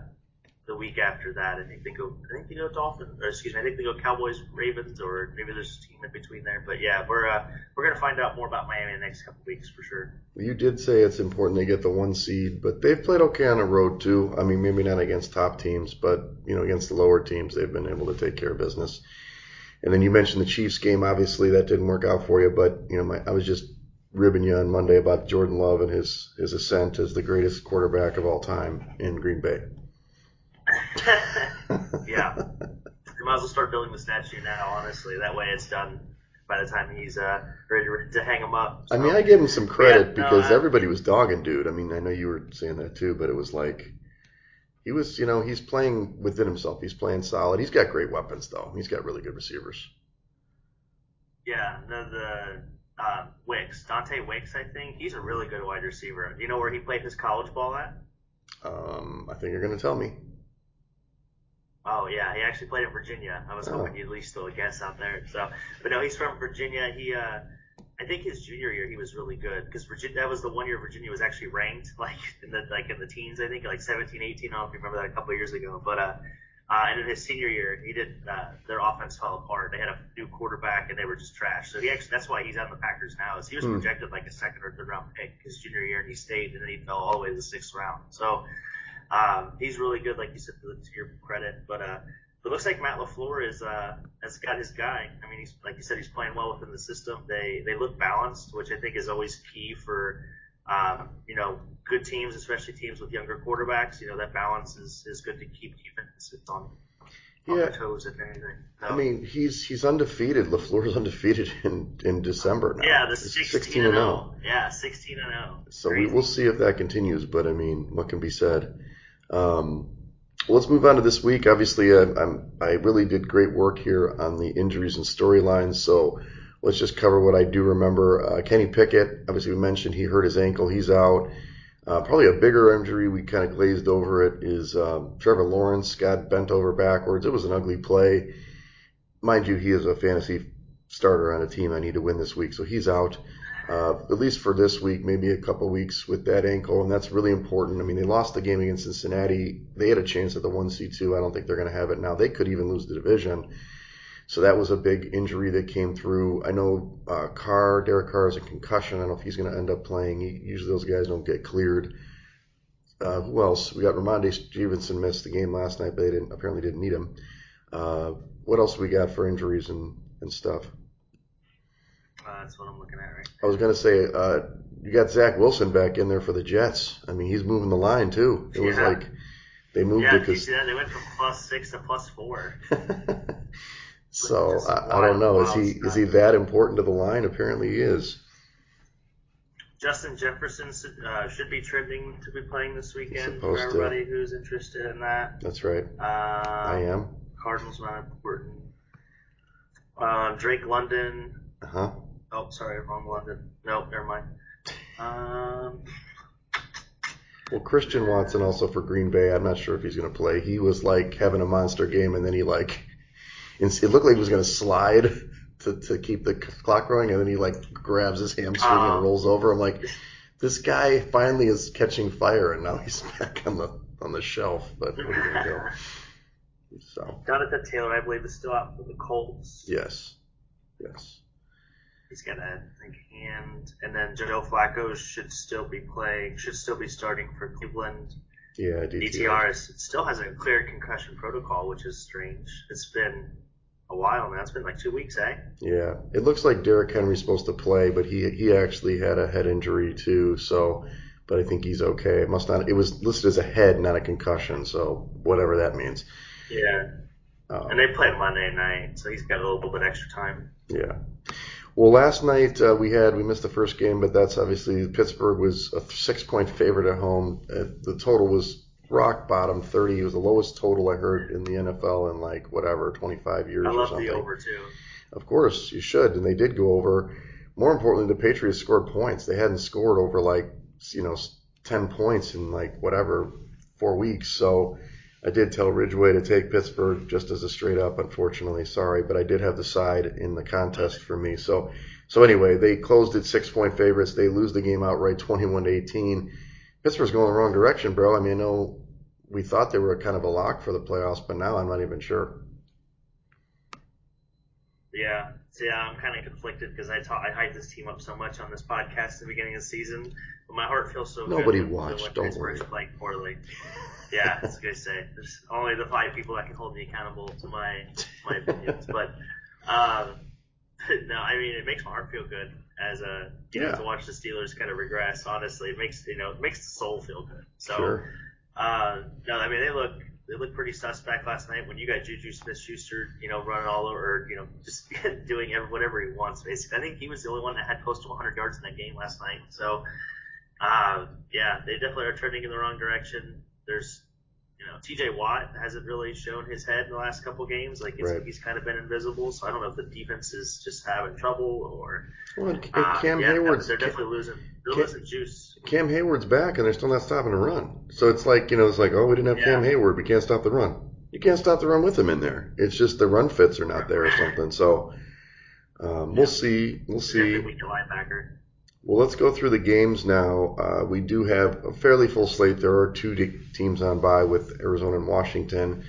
S3: the week after that, I think they go. I think they go Dolphins, or excuse me, I think they go Cowboys, Ravens, or maybe there's a team in between there. But yeah, we're uh, we're gonna find out more about Miami in the next couple weeks for sure.
S2: You did say it's important they get the one seed, but they've played okay on the road too. I mean, maybe not against top teams, but you know, against the lower teams, they've been able to take care of business. And then you mentioned the Chiefs game. Obviously, that didn't work out for you, but you know, my, I was just ribbing you on Monday about Jordan Love and his his ascent as the greatest quarterback of all time in Green Bay. [LAUGHS]
S3: yeah, you might as well start building the statue now. Honestly, that way it's done by the time he's uh, ready to, to hang him up.
S2: I mean, I give him some credit
S3: Yeah, no,
S2: because
S3: I-
S2: everybody was dogging dude. I mean, I know you were saying that too, but it was like he was, you know, he's playing within himself. He's playing solid. He's got great weapons though. He's got really good receivers.
S3: Yeah, the the um, Wicks, Dante Wicks, I think he's a really good wide receiver. Do you know where he played his college ball at?
S2: Um, I think you're going to tell me.
S3: Oh yeah, he actually played in Virginia. I was
S2: Oh.
S3: hoping you'd at least still a guess out there. So, but no, he's from Virginia. He, uh, I think his junior year he was really good because Virginia that was the one year Virginia was actually ranked [LAUGHS] like in the like in the teens. I think like 17, 18. I don't know if you remember that a couple of years ago. But uh, uh, and in his senior year, he did uh, their offense fell apart. They had a new quarterback and they were just trash. So he actually that's why he's on the Packers now. Is he was
S2: Hmm.
S3: projected like a second or third round pick his junior year and he stayed and then he fell all the way to the sixth round. So. Um, he's really good, like you said, to, to your credit. But uh, it looks like Matt LaFleur is uh, has got his guy. I mean, he's like you said, he's playing well within the system. They they look balanced, which I think is always key for um, you know good teams, especially teams with younger quarterbacks. You know that balance is, is good to keep defenses on on
S2: Yeah.
S3: their toes, if anything. So,
S2: I mean, he's he's undefeated. LaFleur's [LAUGHS] undefeated in in December now.
S3: yeah, the
S2: It's
S3: 16 and 0. Yeah, 16 and 0.
S2: So
S3: Crazy.
S2: we'll see if that continues. But I mean, what can be said? Um, let's move on to this week. Obviously, I, I'm, I really did great work here on the injuries and storylines. So let's just cover what I do remember. Uh, Kenny Pickett, obviously, we mentioned he hurt his ankle. He's out. Uh, probably a bigger injury. We kind of glazed over it. Is um, Trevor Lawrence got bent over backwards? It was an ugly play. Mind you, he is a fantasy starter on a team I need to win this week, so he's out uh, at least for this week, maybe a couple weeks with that ankle, and that's really important. I mean, they lost the game against Cincinnati. They had a chance at the one C two. I don't think they're going to have it now. They could even lose the division. So that was a big injury that came through. I know uh, Carr, Derek Carr is a concussion. I don't know if he's going to end up playing. He, usually those guys don't get cleared. Uh, who else? We got Rhamondre Stevenson missed the game last night, but they didn't apparently didn't need him. Uh, what else we got for injuries and, and stuff?
S3: That's what I'm looking at right now.
S2: I was gonna say, uh, you got Zach Wilson back in there for the Jets. I mean, he's moving the line too. It was like they moved
S3: Yeah,
S2: it because
S3: that? They went from plus six to plus four. [LAUGHS]
S2: So I, I, don't know. Is he is he that important to the line? Apparently he is.
S3: Justin Jefferson uh, should be trending to be playing this weekend for everybody to. who's interested in that.
S2: That's right. Uh, I am.
S3: Cardinals not important. Uh, Drake London.
S2: Uh huh.
S3: Oh, sorry, wrong London. Nope, never mind. Um,
S2: well, Christian Watson also for Green Bay. I'm not sure if he's going to play. He was like having a monster game, and then he like it looked like he was going to slide to to keep the clock going, and then he like grabs his hamstring uh, and uh-huh. rolls over. I'm like, this guy finally is catching fire, and now he's [LAUGHS] back on the on the shelf. But where are you going to go?
S3: So Jonathan Taylor, I believe, is still out for the Colts.
S2: Yes. Yes.
S3: He's got a think hand, and then Joe Flacco should still be playing, should still be starting for Cleveland.
S2: Yeah,
S3: DTR. DTR is, still has a clear concussion protocol, which is strange. It's been a while now. It's been like two weeks, eh?
S2: Yeah, it looks like Derrick Henry's supposed to play, but he he actually had a head injury too. So, but I think he's okay. It must not. It was listed as a head, not a concussion. So whatever that means.
S3: Yeah. Um, and they play Monday night, so he's got a little bit extra time.
S2: Yeah. Well, last night uh, we had we missed the first game, but that's obviously Pittsburgh was a six point favorite at home. Uh, the total was rock bottom, thirty. It was the lowest total I heard in the NFL in like whatever twenty five years
S3: I
S2: or something.
S3: the over too.
S2: Of course, you should, and they did go over. More importantly, the Patriots scored points. They hadn't scored over like you know ten points in like whatever four weeks. So I did tell Ridgeway to take Pittsburgh just as a straight up. Unfortunately, sorry, but I did have the side in the contest for me. So, so anyway, they closed at six point favorites. They lose the game outright, 21 to 18. Pittsburgh's going the wrong direction, bro. I mean, I know we thought they were kind of a lock for the playoffs, but now I'm not even sure.
S3: Yeah, so yeah, I'm kind of conflicted because I taught, I hyped this team up so much on this podcast at the beginning of the season, but my heart feels so
S2: Nobody
S3: good.
S2: Nobody watched. Don't worry.
S3: Playing poorly. Yeah, that's what I say. There's only the five people that can hold me accountable to my my opinions. but um, [LAUGHS] no, I mean it makes my heart feel good as a you yeah. know to watch the Steelers kind of regress. Honestly, it makes you know it makes the soul feel good. So
S2: sure.
S3: uh, no, I mean they look they look pretty suspect last night when you got Juju Smith-Schuster, you know, running all over, you know, just [LAUGHS] doing whatever he wants. Basically, I think he was the only one that had close to 100 yards in that game last night. So, uh, yeah, they definitely are trending in the wrong direction there's you know, TJ Watt hasn't really shown his head in the last couple games. Like right. he's kind of been invisible. So I don't know if the defense is just having trouble or.
S2: Well, uh, Cam yeah, Heyward's
S3: they're definitely losing. They're Cam, losing juice.
S2: Cam Heyward's back, and they're still not stopping the run. So it's like you know, it's like oh, we didn't have yeah. Cam Heyward, we can't stop the run. You can't stop the run with him in there. It's just the run fits are not there or something. So um, we'll see. We'll see.
S3: linebacker.
S2: Well, let's go through the games now. Uh, we do have a fairly full slate. There are two teams on by with Arizona and Washington.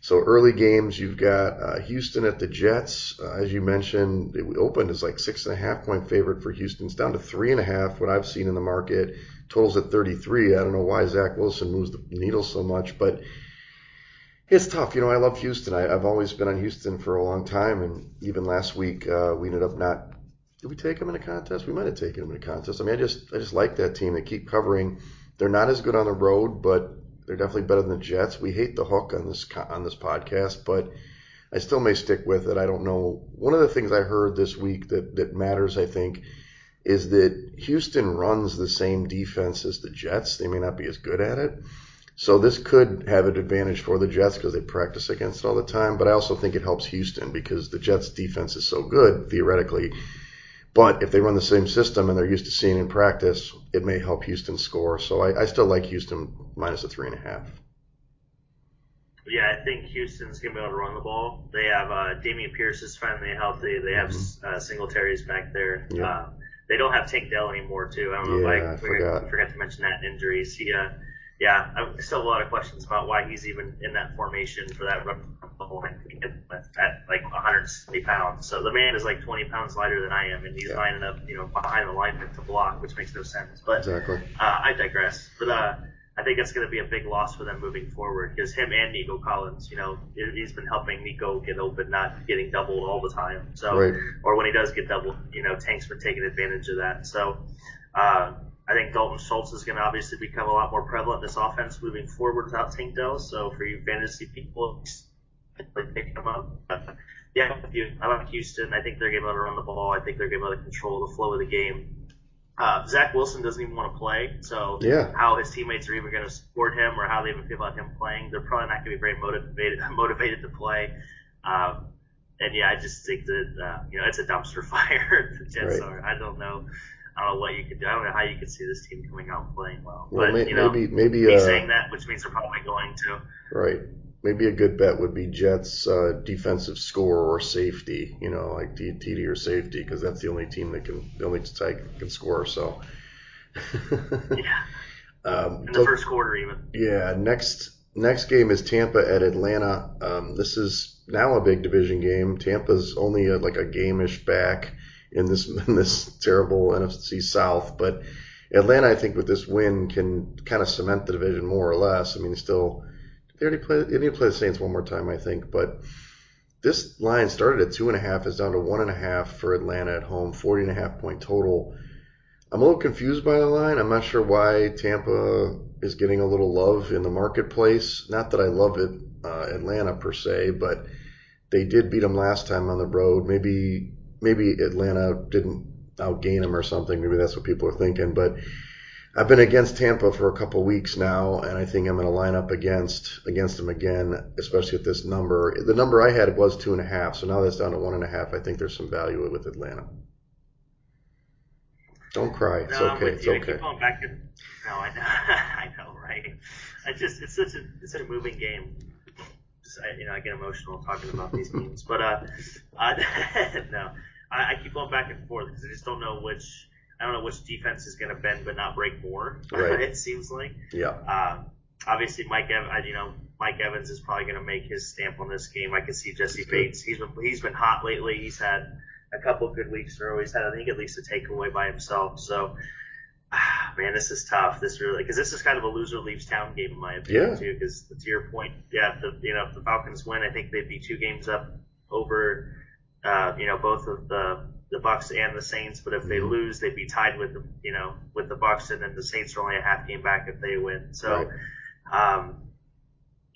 S2: So early games, you've got uh, Houston at the Jets. Uh, as you mentioned, it opened as like six and a half point favorite for Houston. It's down to three and a half. What I've seen in the market totals at 33. I don't know why Zach Wilson moves the needle so much, but it's tough. You know, I love Houston. I, have always been on Houston for a long time, and even last week uh, we ended up not did we take them in a contest? We might have taken them in a contest. I mean, I just I just like that team. They keep covering. They're not as good on the road, but they're definitely better than the Jets. We hate the hook on this on this podcast, but I still may stick with it. I don't know. One of the things I heard this week that that matters, I think, is that Houston runs the same defense as the Jets. They may not be as good at it. So this could have an advantage for the Jets because they practice against it all the time. But I also think it helps Houston because the Jets defense is so good theoretically but if they run the same system and they're used to seeing in practice, it may help Houston score. So I, I still like Houston minus a three and a half.
S3: Yeah, I think Houston's gonna be able to run the ball. They have uh, Dameon Pierce is finally healthy. They have mm-hmm. uh, Singletary's back there. Yeah. Uh, they don't have Tank Dell anymore too. I don't know
S2: yeah,
S3: if I,
S2: I forgot.
S3: I forgot to mention that injuries. He uh, yeah, I still have a lot of questions about why he's even in that formation for that run at like 170 pounds. So the man is like 20 pounds lighter than I am, and he's yeah. lining up, you know, behind the lineman to block, which makes no sense. But
S2: exactly.
S3: uh, I digress. But uh, I think it's going to be a big loss for them moving forward because him and Nico Collins, you know, he's been helping Nico get open, not getting doubled all the time. So,
S2: right.
S3: or when he does get doubled, you know, Tank's been taking advantage of that. So. Uh, I think Dalton Schultz is going to obviously become a lot more prevalent in this offense moving forward without Tank Dell. So for you fantasy people, like pick them up. But, [LAUGHS] yeah, I like Houston. I think they're going to be able to run the ball. I think they're going to be able to control the flow of the game. Uh, Zach Wilson doesn't even want to play, so
S2: Yeah.
S3: how his teammates are even going to support him or how they even feel about him playing, they're probably not going to be very motivated [LAUGHS] motivated to play. Um, and yeah, I just think that uh, you know it's a dumpster [LAUGHS] fire. the Jets
S2: Right.
S3: are. I don't know. I don't know what you could do. I don't know how you could see this team coming out and playing well.
S2: Well,
S3: but
S2: may,
S3: you know,
S2: maybe maybe
S3: me
S2: uh,
S3: saying that, which means they're probably going to.
S2: right. Maybe a good bet would be Jets uh, defensive score or safety. You know, like TD or safety, because that's the only team that can the only side that can score. So. [LAUGHS]
S3: Yeah, [LAUGHS]
S2: um,
S3: in the first quarter even.
S2: Yeah, next next game is Tampa at Atlanta. Um, this is now a big division game. Tampa's only a, like a game-ish back in this [LAUGHS] in this terrible NFC South, but Atlanta, I think, with this win, can kind of cement the division more or less. I mean, still, they already play. They need to play the Saints one more time, I think, but. This line started at two and a half, is down to one and a half for Atlanta at home, 40 and a half point total. I'm a little confused by the line. I'm not sure why Tampa is getting a little love in the marketplace. Not that I love it, uh, Atlanta per se, but they did beat them last time on the road. Maybe maybe Atlanta didn't outgain them or something. Maybe that's what people are thinking. But I've been against Tampa for a couple weeks now, and I think I'm going to line up against against them again, especially at this number. The number I had was two and a half, so now that's down to one and a half. I think there's some value with Atlanta. Don't cry. It's
S3: no,
S2: okay. It's.
S3: I
S2: okay.
S3: keep going back and no, I know, [LAUGHS] I know, right? I just it's such a it's such a moving game. Just, I, you know, I get emotional talking about these [LAUGHS] teams, but uh, [LAUGHS] uh no, I, I keep going back and forth because I just don't know which I don't know which defense is going to bend but not break more. [LAUGHS]
S2: Right.
S3: it seems like.
S2: Yeah.
S3: Um, obviously, Mike, Ev- uh, you know, Mike Evans is probably going to make his stamp on this game. I can see Jessie Bates. He's been he's been hot lately. He's had a couple of good weeks in a row. He's had I think at least a takeaway by himself. So, ah, [SIGHS] man, this is tough. This really because this is kind of a loser leaves town game in my opinion
S2: Yeah.
S3: too. Because to your point, yeah, if the you know if the Falcons win, I think they'd be two games up over uh, you know both of the the Bucks and the Saints. But if they
S2: Mhm.
S3: lose, they'd be tied with the you know with the Bucks, and then the Saints are only a half game back if they win. So.
S2: Right.
S3: Um,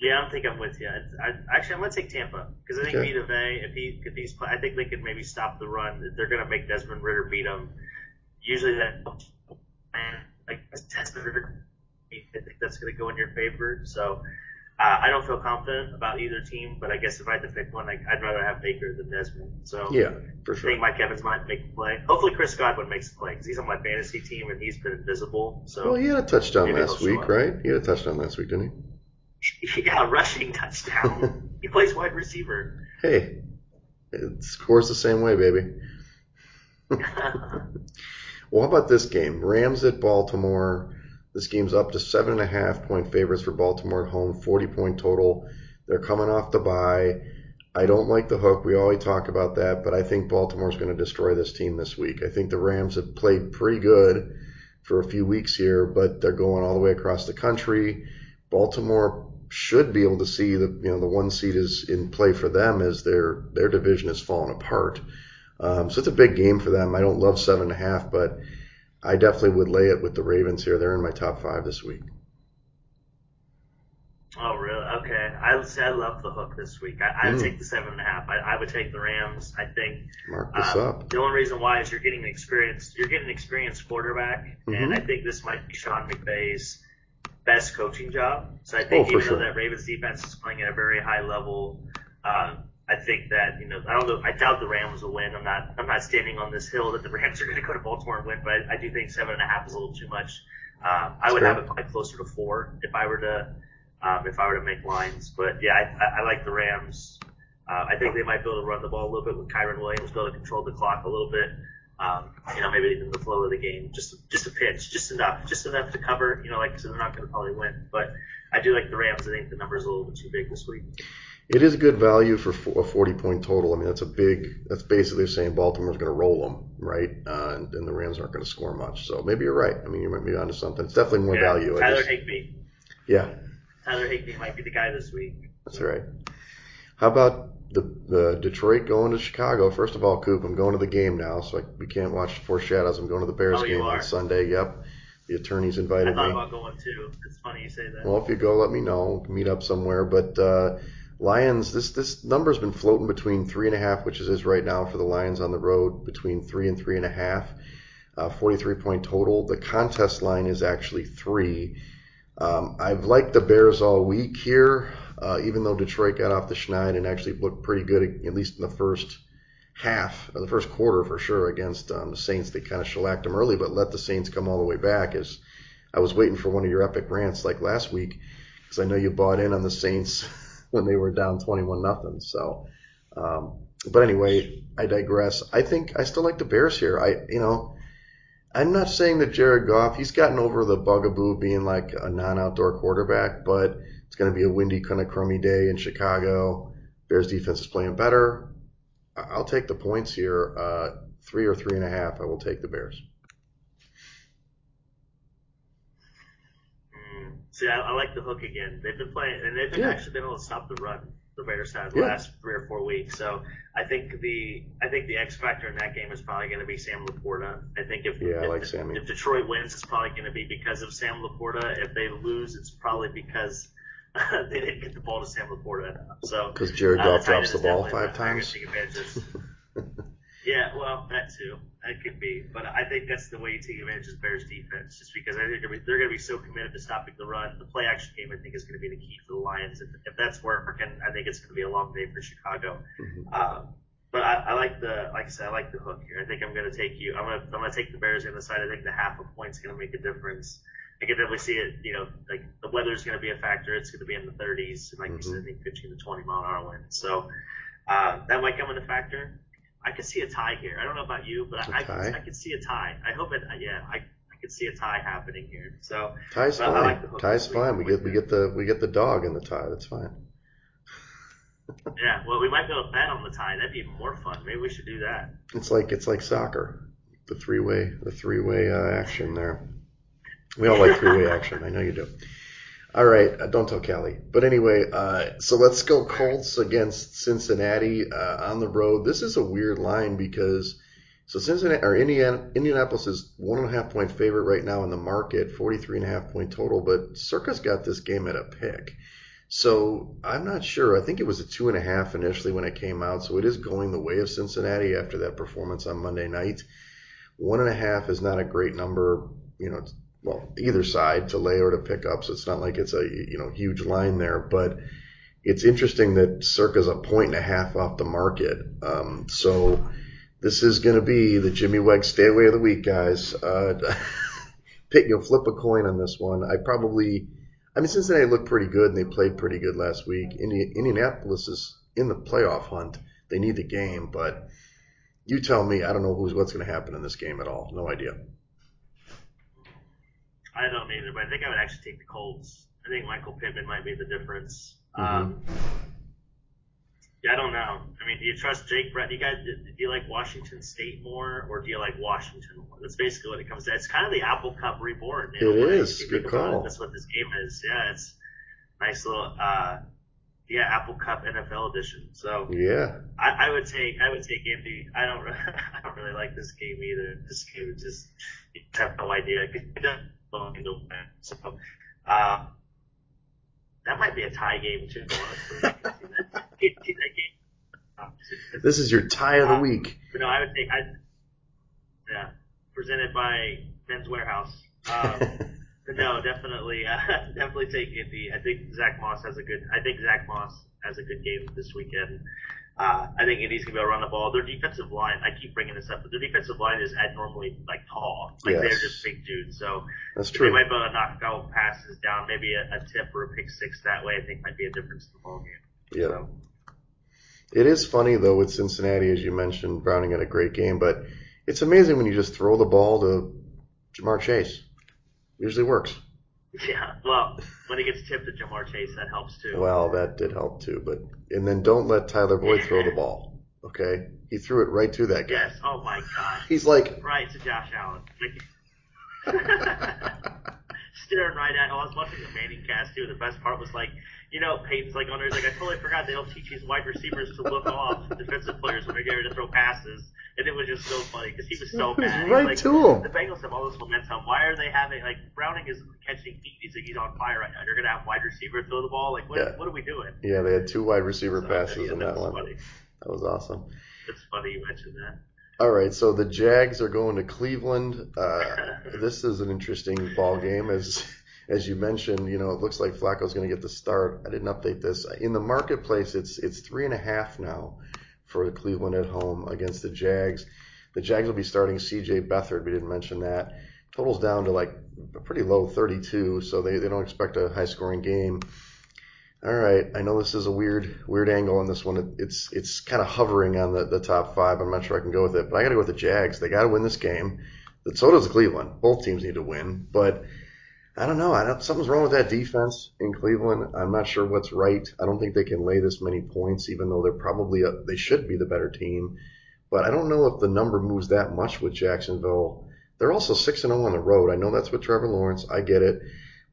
S3: yeah, I don't think I'm with you. I, I, actually, I'm to take Tampa because I think
S2: Okay.
S3: Vita Vea, if he if he's, I think they could maybe stop the run. They're going to make Desmond Ridder beat him. Usually that, man, like Desmond Ridder, I think that's going to go in your favor. So uh, I don't feel confident about either team, but I guess if I had to pick one, like, I'd rather have Baker than Desmond. So
S2: Yeah, for sure.
S3: I think Mike Evans might make a play. Hopefully, Chris Godwin makes a play because he's on my fantasy team and he's been invisible. So
S2: Well, he had a touchdown last week,
S3: up.
S2: right? He had a touchdown last week, didn't he? [LAUGHS]
S3: yeah, rushing touchdown. [LAUGHS] he plays wide receiver.
S2: Hey, it scores the same way, baby. [LAUGHS] Well, how about this game? Rams at Baltimore. This game's up to seven and a half point favorites for Baltimore at home, 40 point total. They're coming off the bye. I don't like the hook. We always talk about that, but I think Baltimore's going to destroy this team this week. I think the Rams have played pretty good for a few weeks here, but they're going all the way across the country. Baltimore should be able to see that you know the one seed is in play for them as their their division is falling apart. Um, so it's a big game for them. I don't love seven and a half, but I definitely would lay it with the Ravens here. They're in my top five this week.
S3: Oh, really? Okay. I say I love the hook this week. I, I would
S2: Mm.
S3: take the seven and a half. I, I would take the Rams. I think
S2: Mark this
S3: um,
S2: up.
S3: the only reason why is you're getting an experienced, you're getting an experienced quarterback, and
S2: Mhm.
S3: I think this might be Sean McVay's best coaching job. So I think
S2: Oh,
S3: even
S2: sure.
S3: though that Ravens defense is playing at a very high level, um, I think that you know I don't know. I doubt the Rams will win. I'm not. I'm not standing on this hill that the Rams are going to go to Baltimore and win, but I, I do think seven and a half is a little too much. Um, I would
S2: fair.
S3: have it probably closer to four if I were to um, if I were to make lines. But yeah, I, I, I like the Rams. Uh, I think they might be able to run the ball a little bit with Kyren Williams, be able to control the clock a little bit. Um, you know, maybe even the flow of the game, just just a pinch, just enough, just enough to cover. You know, like so they're not going to probably win, but I do like the Rams. I think the number's a little bit too big this week.
S2: It is good value for a 40 point total. I mean, that's a big, that's basically saying Baltimore's going to roll them, right? Uh, and, and the Rams aren't going to score much. So maybe you're right. I mean, you might be onto something. It's definitely more
S3: Yeah,
S2: value.
S3: Tyler Higbee.
S2: yeah,
S3: Tyler Higbee might be the guy this week.
S2: that's right. How about the, the Detroit going to Chicago? First of all, Coop, I'm going to the game now, so I, we can't watch foreshadows. I'm going to the Bears
S3: Oh,
S2: game on? Sunday. Yep. The attorneys
S3: I
S2: invited
S3: thought
S2: me.
S3: about going too. It's funny you say that.
S2: Well, if you go, let me know. Meet up somewhere. But uh, Lions, this this number's been floating between three and a half, which is right now for the Lions on the road, between three and three and a half. Uh, 43 point total. The contest line is actually three. Um, I've liked the Bears all week here, uh, even though Detroit got off the schneid and actually looked pretty good, at least in the first half, or the first quarter for sure, against um, the Saints. They kind of shellacked them early, but let the Saints come all the way back. As I was waiting for one of your epic rants like last week, because I know you bought in on the Saints when they were down 21 nothing. So, um, but anyway, I digress. I think I still like the Bears here. I, you know, I'm not saying that Jared Goff, he's gotten over the bugaboo of being like a non-outdoor quarterback, but it's going to be a windy, kind of crummy day in Chicago. Bears defense is playing better. I'll take the points here. Uh, three or three and a half. I will take the Bears.
S3: Mm. See, I, I, like the hook again. They've been playing, and they've been yeah. actually been able to stop the run the Bears had the yeah. last three or four weeks. So I think the I think the X factor in that game is probably going to be Sam LaPorta. I think if
S2: yeah,
S3: if,
S2: I like Sammy.
S3: if Detroit wins, it's probably going to be because of Sam LaPorta. If they lose, it's probably because [LAUGHS] they didn't get the ball to Sam LaPorta enough. So
S2: because Jared uh, Goff uh, drops the ball five times. [LAUGHS]
S3: Yeah, well, that too. That could be. But I think that's the way you take advantage of Bears defense, just because I think they're going to be so committed to stopping the run. The play action game, I think, is going to be the key for the Lions. If, if that's working, I think it's going to be a long day for Chicago. Mm-hmm. Uh, but I, I like the, like I said, I like the hook here. I think I'm going to take you. I'm going to, I'm going to take the Bears on the side. I think the half a point's going to make a difference. I can definitely see it. You know, like the weather's going to be a factor. It's going to be in the 30s, and like mm-hmm. you said, I think 15 to 20 mile an hour wind. So uh, that might come into factor. I could see a tie here. I don't know about you, but I, I, could, I could see a tie. I hope it. Yeah, I, I could see a tie happening here. So
S2: tie's fine. Like tie's fine. We get we get the we get the dog in the tie. That's fine. [LAUGHS]
S3: yeah, well, we might be able to bet on the tie. That'd be more fun. Maybe we should do that.
S2: It's like it's like soccer, the three way the three way uh, action there. We all like [LAUGHS] three way action. I know you do. All right, uh, don't tell Callie. But anyway, uh, so let's go Colts against Cincinnati uh, on the road. This is a weird line because so Cincinnati or Indiana, Indianapolis is one and a half point favorite right now in the market, 43 and a half point total, but Circa's got this game at a pick. So I'm not sure. I think it was a two and a half initially when it came out. So it is going the way of Cincinnati after that performance on Monday night. One and a half is not a great number. You know, well, either side to lay or to pick up. So it's not like it's a you know huge line there, but it's interesting that Circa's a point and a half off the market. Um, so this is going to be the Jimmy Weg stay away of the week, guys. Uh, [LAUGHS] pick, you'll flip a coin on this one. I probably, I mean, Cincinnati looked pretty good and they played pretty good last week. Indi- Indianapolis is in the playoff hunt. They need the game, but you tell me. I don't know who's what's going to happen in this game at all. No idea.
S3: I don't either, but I think I would actually take the Colts. I think Michael Pittman might be the difference. Mm-hmm. Um, yeah, I don't know. I mean, do you trust Jake Brett? Do you guys do you like Washington State more, or do you like Washington more? That's basically what it comes to. It's kind of the Apple Cup reborn.
S2: You know, it is. Good call.
S3: It, that's what this game is. Yeah, it's nice little. Uh, yeah, Apple Cup NFL edition. So
S2: yeah,
S3: I, I would take I would take Indy. I don't [LAUGHS] I don't really like this game either. This game is just you have no idea. So, uh, that might be a tie game too. [LAUGHS]
S2: this is your tie of the week.
S3: Uh, no, I would take. I, yeah, presented by Men's Wearhouse. Um, [LAUGHS] no, definitely, uh, [LAUGHS] definitely take Indy. I think Zack Moss has a good. I think Zack Moss has a good game this weekend. Uh, I think Indy's gonna be able to run the ball. Their defensive line, I keep bringing this up, but their defensive line is abnormally like tall. Like yes. they're just big dudes. So
S2: that's true.
S3: They might be able to knock out passes down, maybe a, a tip or a pick six that way. I think might be a difference in the ball game.
S2: Yeah. So. It is funny though with Cincinnati, as you mentioned, Browning had a great game, but it's amazing when you just throw the ball to Ja'Marr Chase. Usually works. [LAUGHS]
S3: Yeah, well, when he gets tipped to Ja'Marr Chase, that helps too.
S2: Well, that did help too, but and then don't let Tyler Boyd throw the [LAUGHS] ball. Okay, he threw it right to that guy.
S3: Yes. Oh my God.
S2: He's like
S3: right to Josh Allen. [LAUGHS] staring right at. I was watching the Manning cast too. The best part was like, you know, Peyton's like on there. He's like, I totally forgot they don't teach these wide receivers to look off [LAUGHS] defensive players when they're getting ready to throw passes. And it was just so funny because he was so [LAUGHS]
S2: He was
S3: mad.
S2: right
S3: He's like,
S2: to him.
S3: The Bengals have all this momentum. Why are they having like Browning is catching heat? He's like he's on fire right now. You're gonna have wide receiver throw the ball. Like what?
S2: Yeah.
S3: What are we doing?
S2: Yeah, they had two wide receiver
S3: So,
S2: passes
S3: yeah,
S2: in that
S3: was
S2: one.
S3: Funny.
S2: That was awesome.
S3: It's funny you mentioned that.
S2: All right, so the Jags are going to Cleveland. Uh, [LAUGHS] this is an interesting ball game, as as you mentioned. You know, it looks like Flacco's going to get the start. I didn't update this in the marketplace. It's it's three and a half now for Cleveland at home against the Jags. The Jags will be starting C.J. Beathard. We didn't mention that. Totals down to like a pretty low 32, so they, they don't expect a high scoring game. All right, I know this is a weird weird angle on this one. It, it's it's kind of hovering on the, the top five. I'm not sure I can go with it, but I got to go with the Jags. They got to win this game. So does Cleveland. Both teams need to win, but I don't know. I don't, something's wrong with that defense in Cleveland. I'm not sure what's right. I don't think they can lay this many points, even though they're probably a, they should be the better team. But I don't know if the number moves that much with Jacksonville. They're also six and zero on the road. I know that's with Trevor Lawrence. I get it,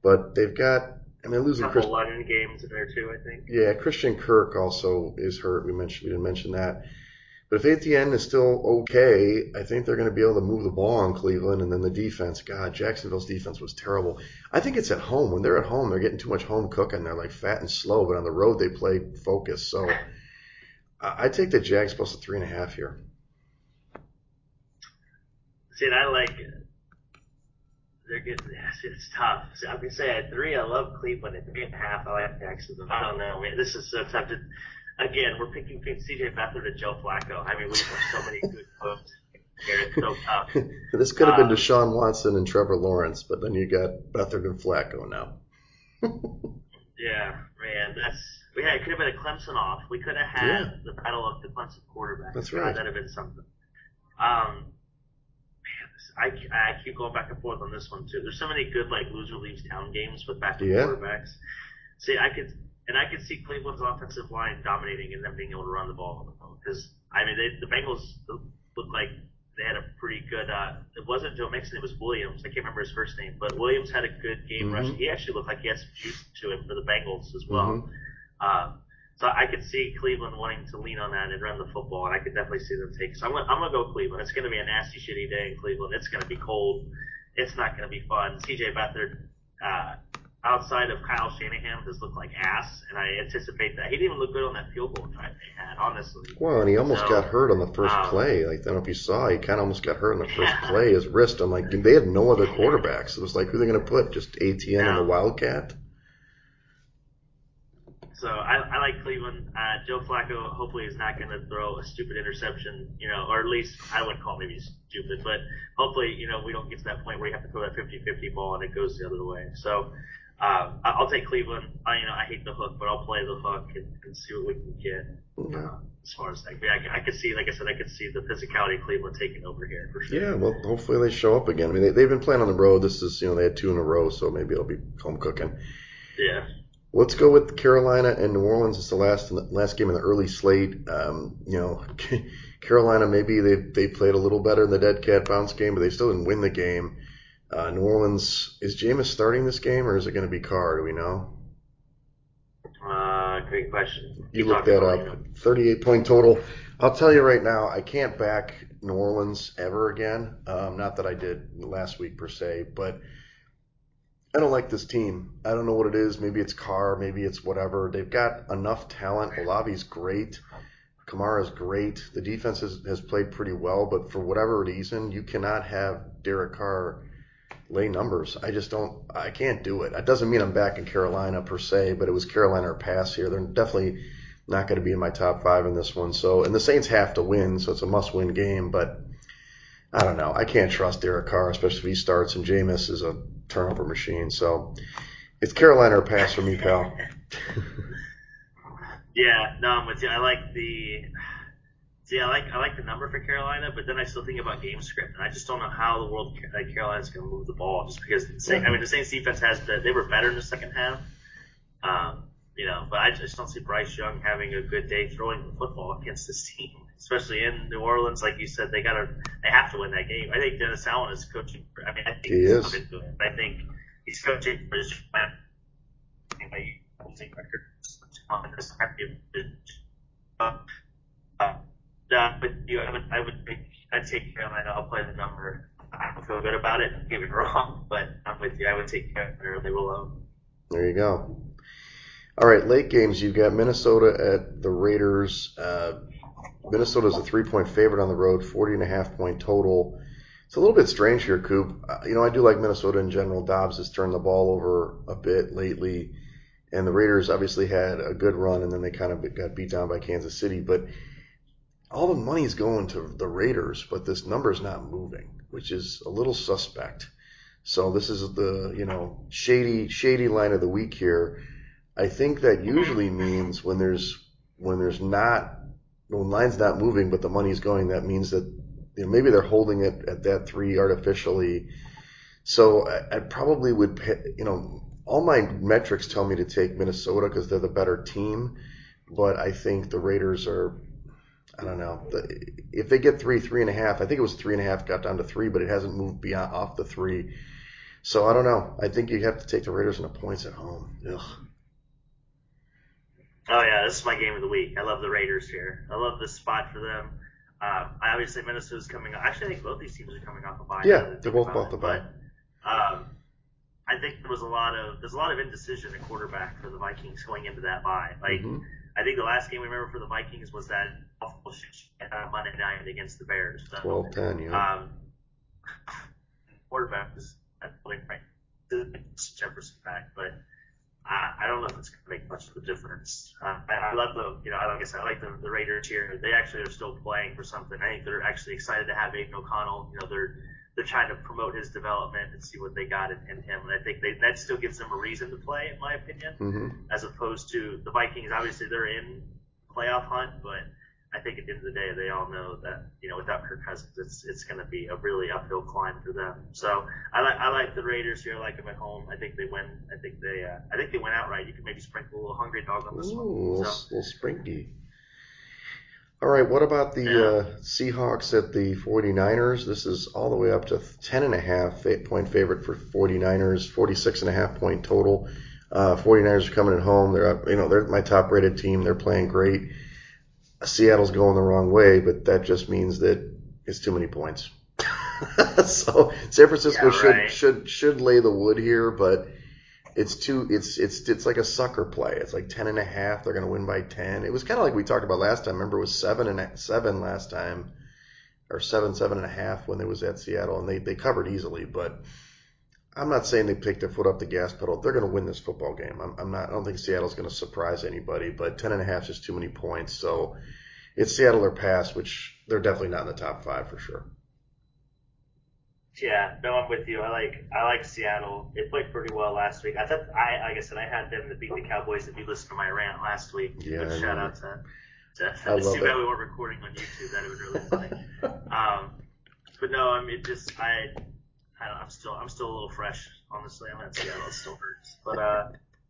S2: but they've got. I mean, losing Chris.
S3: couple of London games there too, I think.
S2: Yeah, Christian Kirk also is hurt. We mentioned we didn't mention that. But if ETN is still okay, I think they're going to be able to move the ball on Cleveland, and then the defense. God, Jacksonville's defense was terrible. I think it's at home. When they're at home, they're getting too much home cooking. They're like fat and slow, but on the road they play focused. So I take the Jags plus the three and a half here.
S3: See, I like they're getting it's tough. See, I'm gonna say at three, I love Cleveland. At three and a half, I like Jacksonville. I don't know, man. This is so tough. To, again, we're picking CJ Beathard and Joe Flacco. I mean, we have so many good quotes here. It's so tough. [LAUGHS]
S2: this could have been
S3: Um,
S2: Deshaun Watson and Trevor Lawrence, but then you got Beathard and Flacco now. [LAUGHS]
S3: Yeah, man, that's yeah. It could have been a Clemson off. We could have had
S2: Yeah.
S3: the battle of the Clemson quarterback.
S2: That's right.
S3: That'd have been something. Um, man, I I keep going back and forth on this one too. There's so many good like loser leaves town games with backup
S2: Yeah.
S3: quarterbacks. See, I could and I could see Cleveland's offensive line dominating and them being able to run the ball because I mean they, the Bengals looked like they had a pretty good. Uh, it wasn't Joe Mixon, it was Williams. I can't remember his first name, but Williams had a good game
S2: Mhm.
S3: rushing. He actually looked like he had some juice to him for the Bengals as well.
S2: Mhm.
S3: Um, so I could see Cleveland wanting to lean on that and run the football, and I could definitely see them take. So I'm gonna, I'm gonna go Cleveland. It's gonna be a nasty, shitty day in Cleveland. It's gonna be cold. It's not gonna be fun. CJ Beathard, uh, outside of Kyle Shanahan, has looked like ass, and I anticipate that he didn't even look good on that field goal drive they had. Honestly,
S2: Well, and he almost
S3: So,
S2: got hurt on the first
S3: um,
S2: play. Like I don't know if you saw, he kind of almost got hurt on the first [LAUGHS]
S3: Yeah.
S2: play. His wrist. I'm like, they had no other quarterbacks. It was like, who are they going to put? Just ETN and the Wildcat?
S3: So I, I like Cleveland. Uh, Joe Flacco hopefully is not going to throw a stupid interception, you know, or at least I wouldn't call it maybe stupid, but hopefully, you know, we don't get to that point where you have to throw that 50-50 ball and it goes the other way. So um, I'll take Cleveland. I, you know, I hate the hook, but I'll play the hook and, and see what we can get.
S2: Yeah.
S3: Uh, as far as yeah, I, I could see, like I said, I could see the physicality of Cleveland taking over here for sure.
S2: Yeah. Well, hopefully they show up again. I mean, they, they've been playing on the road. This is, you know, they had two in a row, so maybe it'll be home cooking.
S3: Yeah.
S2: Let's go with Carolina and New Orleans. It's the last last game in the early slate. Um, you know, [LAUGHS] Carolina maybe they they played a little better in the dead cat bounce game, but they still didn't win the game. Uh, New Orleans is Jameis starting this game or is it going to be Carr? Do we know?
S3: Uh, great question.
S2: You
S3: Keep
S2: look
S3: talking
S2: that up. 38 point total. I'll tell you right now, I can't back New Orleans ever again. Um, not that I did last week per se, but I don't like this team. I don't know what it is. Maybe it's Carr, maybe it's whatever. They've got enough talent. Olave's great. Kamara's great. The defense has, has played pretty well, but for whatever reason, you cannot have Derek Carr lay numbers. I just don't. I can't do it. That doesn't mean I'm back in Carolina per se, but it was Carolina or pass here. They're definitely not going to be in my top five in this one. So, and the Saints have to win, so it's a must-win game. But I don't know. I can't trust Derek Carr, especially if he starts and Jameis is a turnover machine. So it's Carolina or pass for me, pal. [LAUGHS]
S3: Yeah, no, I'm with you. I like the. See, I like I like the number for Carolina, but then I still think about game script, and I just don't know how the world like Carolina's going to move the ball. Just because, I mean, the Saints defense has the, they were better in the second half, um, you know, but I just don't see Bryce Young having a good day throwing the football against this team, especially in New Orleans. Like you said, they got to they have to win that game. I think Dennis Allen is coaching. I mean, I think
S2: He
S3: he's
S2: is.
S3: come into it. I think he's coaching for his losing record on uh, but you, I would, I would, I'd take Carolina. I'll play the number. I don't feel good about it. Don't get me [LAUGHS] wrong, but I'm with you. I would take Carolina. They will own.
S2: There you go. All right, late games. You've got Minnesota at the Raiders. Uh, Minnesota's a three-point favorite on the road, 40 and a half point total. It's a little bit strange here, Coop. Uh, you know, I do like Minnesota in general. Dobbs has turned the ball over a bit lately, and the Raiders obviously had a good run, and then they kind of got beat down by Kansas City. But all the money's going to the Raiders, but this number's not moving, which is a little suspect. So this is the you know shady shady line of the week here. I think that usually means when there's when there's not when line's not moving but the money's going, that means that you know, maybe they're holding it at that three artificially. So I, I probably would, pay, you know, all my metrics tell me to take Minnesota because they're the better team, but I think the Raiders are. I don't know. The, if they get three, three and a half, I think it was three and a half, got down to three, but it hasn't moved beyond off the three. So I don't know. I think you have to take the Raiders and the points at home. Ugh.
S3: Oh yeah, this is my game of the week. I love the Raiders here. I love this spot for them. Um, I obviously Minnesota's coming. Actually, I think both these teams are coming off a bye.
S2: Yeah, they're both off the bye.
S3: Um, I think there was a lot of there's a lot of indecision at quarterback for the Vikings going into that bye. Like mm-hmm. I think the last game we remember for the Vikings was that Monday night against the Bears.
S2: So, 12-10, yeah. Um,
S3: quarterback was at point right. Jefferson back, but I, I don't know if it's going to make much of a difference. Uh, I, I love the, you know, like I said, I like the, the Raiders here. They actually are still playing for something. I think they're actually excited to have Aidan O'Connell. You know, they're they're trying to promote his development and see what they got in, in him. And I think they, that still gives them a reason to play, in my opinion,
S2: mm-hmm.
S3: as opposed to the Vikings. Obviously, they're in playoff hunt, but I think at the end of the day, they all know that you know without Kirk Cousins, it's it's going to be a really uphill climb for them. So I like I like the Raiders here. I like them at home. I think they win. I think they uh, I think they win outright. You can maybe sprinkle a little hungry dog on this
S2: Ooh,
S3: one.
S2: So. Little sprinky. All right, what about the yeah. uh, Seahawks at the 49ers? This is all the way up to 10 and a half point favorite for 49ers, 46 and a half point total. Uh, 49ers are coming at home. They're you know they're my top rated team. They're playing great. Seattle's going the wrong way, but that just means that it's too many points. [LAUGHS] so San Francisco yeah, right. should should should lay the wood here, but it's too it's it's it's like a sucker play. It's like ten and a half. They're going to win by ten. It was kind of like we talked about last time. Remember, it was seven and seven last time, or seven seven and a half when they was at Seattle, and they they covered easily. But I'm not saying they picked their foot up the gas pedal. They're going to win this football game. I'm, I'm not. I don't think Seattle's going to surprise anybody. But ten and a half is just too many points. So it's Seattle or pass, which they're definitely not in the top five for sure.
S3: Yeah, no, I'm with you. I like I like Seattle. They played pretty well last week. I thought I like I said I had them to beat the Cowboys. If you listened to my rant last week,
S2: yeah,
S3: but shout out to. to I too bad we weren't recording on YouTube. That it would really funny. [LAUGHS] um, but no, I mean it just I, I am still I'm still a little fresh. Honestly, I'm at Seattle. It still hurts, but uh,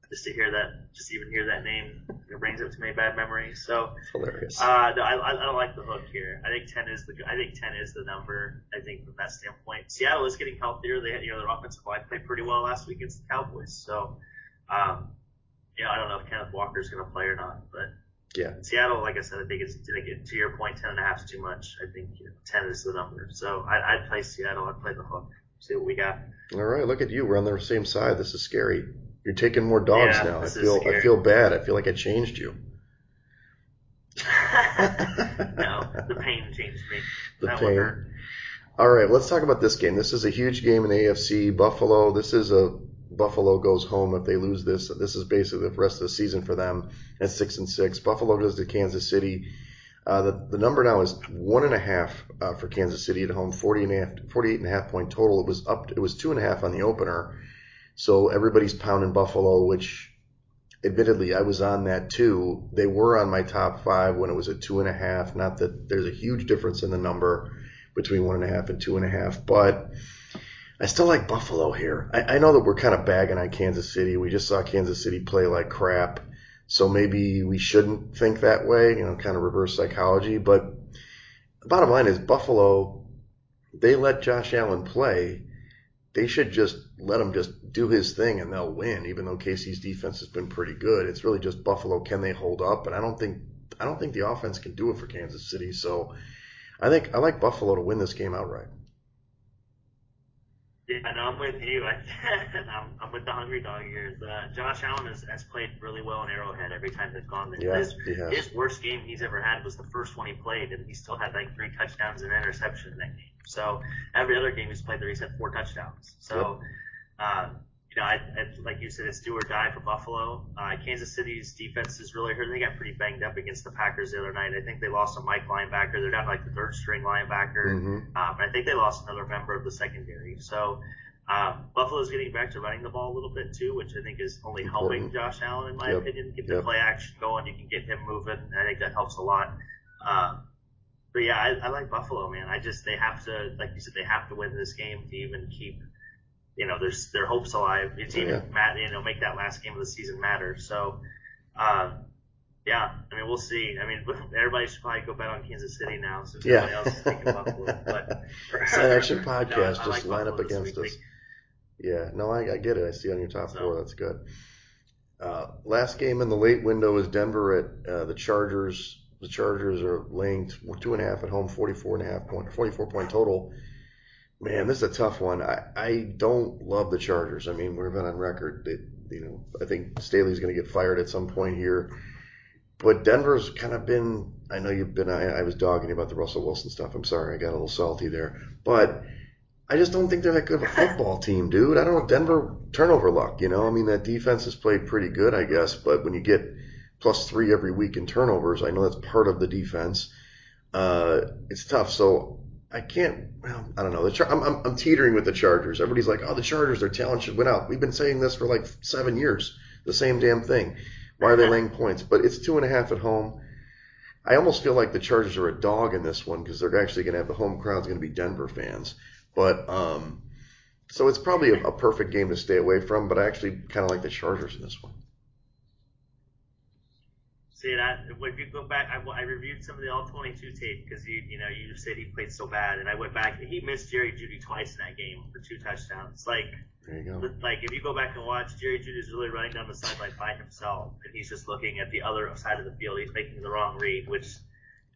S3: just to hear that, just even hear that name, it brings up to me bad memories. So
S2: hilarious.
S3: Uh, no, I, I don't like the hook here. I think ten is the I think ten is the number. I think from that standpoint, Seattle is getting healthier. They you know their offensive line played pretty well last week against the Cowboys. So, um, you know I don't know if Kenneth Walker is going to play or not, but
S2: yeah,
S3: Seattle, like I said, I think it's to your point, ten and a half is too much. I think you know, ten is the number. So I, I'd play Seattle. I'd play the hook. See what we got.
S2: All right, look at you. We're on the same side. This is scary. You're taking more dogs
S3: yeah,
S2: now. I feel I feel bad. I feel like I changed you. [LAUGHS]
S3: no, the pain changed me. [LAUGHS]
S2: The that pain. All right, let's talk about this game. This is a huge game in the AFC. Buffalo. This is a Buffalo goes home if they lose this. This is basically the rest of the season for them at six and six. Buffalo goes to Kansas City. Uh, the, the number now is one and a half uh, for Kansas City at home, 40 and a half, 48 and a half point total. It was up, it was two and a half on the opener. So everybody's pounding Buffalo, which admittedly I was on that too. They were on my top five when it was at two and a half. Not that there's a huge difference in the number between one and a half and two and a half, but I still like Buffalo here. I, I know that we're kind of bagging on Kansas City. We just saw Kansas City play like crap. So maybe we shouldn't think that way, you know, kind of reverse psychology. But the bottom line is Buffalo, they let Josh Allen play they should just let him just do his thing and they'll win. Even though KC's defense has been pretty good, it's really just Buffalo. Can they hold up? And I don't think I don't think the offense can do it for Kansas City. So I think I like Buffalo to win this game outright.
S3: Yeah, no, I'm with you. [LAUGHS] I, I'm, I'm with the hungry dog here. Uh, Josh Allen has, has played really well in Arrowhead every time they've gone there.
S2: Yeah,
S3: his, his worst game he's ever had was the first one he played, and he still had like three touchdowns and an interception in that game. So every other game he's played there, he's had four touchdowns. So, um, you know, I, I, like you said, it's do or die for Buffalo. Uh, Kansas City's defense is really hurt. They got pretty banged up against the Packers the other night. I think they lost a Mike linebacker. They're down to like the third string linebacker.
S2: Mhm.
S3: Um, I think they lost another member of the secondary. So um, Buffalo's getting back to running the ball a little bit too, which I think is only helping Josh Allen in my
S2: Yep.
S3: opinion. Get the
S2: Yep.
S3: play action going, you can get him moving. I think that helps a lot. Um, but yeah, I, I like Buffalo, man. I just they have to, like you said, they have to win this game to even keep, you know, there's their hopes alive. It's
S2: Oh,
S3: even
S2: yeah.
S3: mat, you know, make that last game of the season matter. So, um, yeah, I mean, we'll see. I mean, everybody should probably go bet on Kansas City now, since
S2: Yeah.
S3: everybody else is Buffalo. But [LAUGHS]
S2: Sign Action
S3: No,
S2: Podcast,
S3: I
S2: just
S3: like
S2: line up against us. Yeah, no, I, I get it. I see on your top
S3: So-
S2: four. That's good. Uh, last game in the late window is Denver at uh, the Chargers. The Chargers are laying two and a half at home, 44 and a half point, 44 point total. Man, this is a tough one. I, I don't love the Chargers. I mean, we've been on record that, you know, I think Staley's going to get fired at some point here. But Denver's kind of been, I know you've been, I, I was dogging you about the Russell Wilson stuff. I'm sorry. I got a little salty there. But I just don't think they're that good of a [LAUGHS] football team, dude. I don't know. Denver turnover luck, you know? I mean, that defense has played pretty good, I guess. But when you get plus three every week in turnovers, I know that's part of the defense. Uh, it's tough. So I can't, well, I don't know. The Char- I'm, I'm, I'm teetering with the Chargers. Everybody's like, oh, the Chargers, their talent should win out. We've been saying this for like seven years. The same damn thing. Why are they [LAUGHS] laying points? But it's two and a half at home. I almost feel like the Chargers are a dog in this one because they're actually going to have the home crowd's going to be Denver fans. But um, so it's probably a, a perfect game to stay away from. But I actually kind of like the Chargers in this one.
S3: See that if you go back, I, I reviewed some of the all 22 tape because you you know you said he played so bad, and I went back. He missed Jerry Jeudy twice in that game for two touchdowns. Like
S2: There you go.
S3: like if you go back and watch, Jerry Jeudy's really running down the sideline by himself, and he's just looking at the other side of the field. He's making the wrong read, which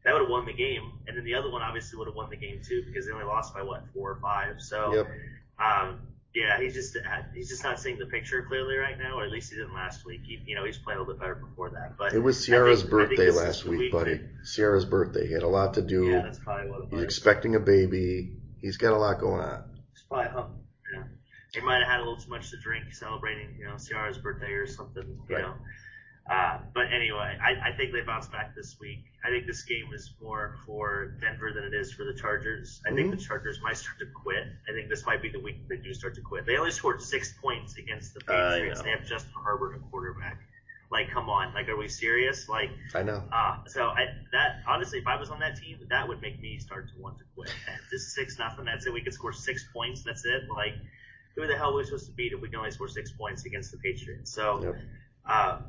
S3: that would have won the game, and then the other one obviously would have won the game too because they only lost by what four or five. So
S2: Yep.
S3: um, yeah, he's just uh, he's just not seeing the picture clearly right now, or at least he didn't last week. He, you know, he's playing a little bit better before that. But
S2: It was Ciara's
S3: think-
S2: birthday last
S3: the
S2: week, buddy. Ciara's birthday. He had a lot to do.
S3: Yeah, that's probably what it
S2: He's expecting a baby. He's got a lot going on.
S3: It's probably hung. Yeah. He might have had a little too much to drink celebrating, you know, Ciara's birthday or something, you
S2: Right.
S3: know. Uh, but anyway, I, I think they bounce back this week. I think this game is more for Denver than it is for the Chargers. I
S2: Mhm.
S3: think the Chargers might start to quit. I think this might be the week they do start to quit. They only scored six points against the
S2: I
S3: Patriots.
S2: know.
S3: They have Justin Herbert at quarterback. Like, come on. Like, are we serious? Like,
S2: I know.
S3: uh, so I, that honestly, if I was on that team, that would make me start to want to quit. This six nothing. That's it. We could score six points. That's it. Like, who the hell are we supposed to beat if we can only score six points against the Patriots? So,
S2: Yep.
S3: uh,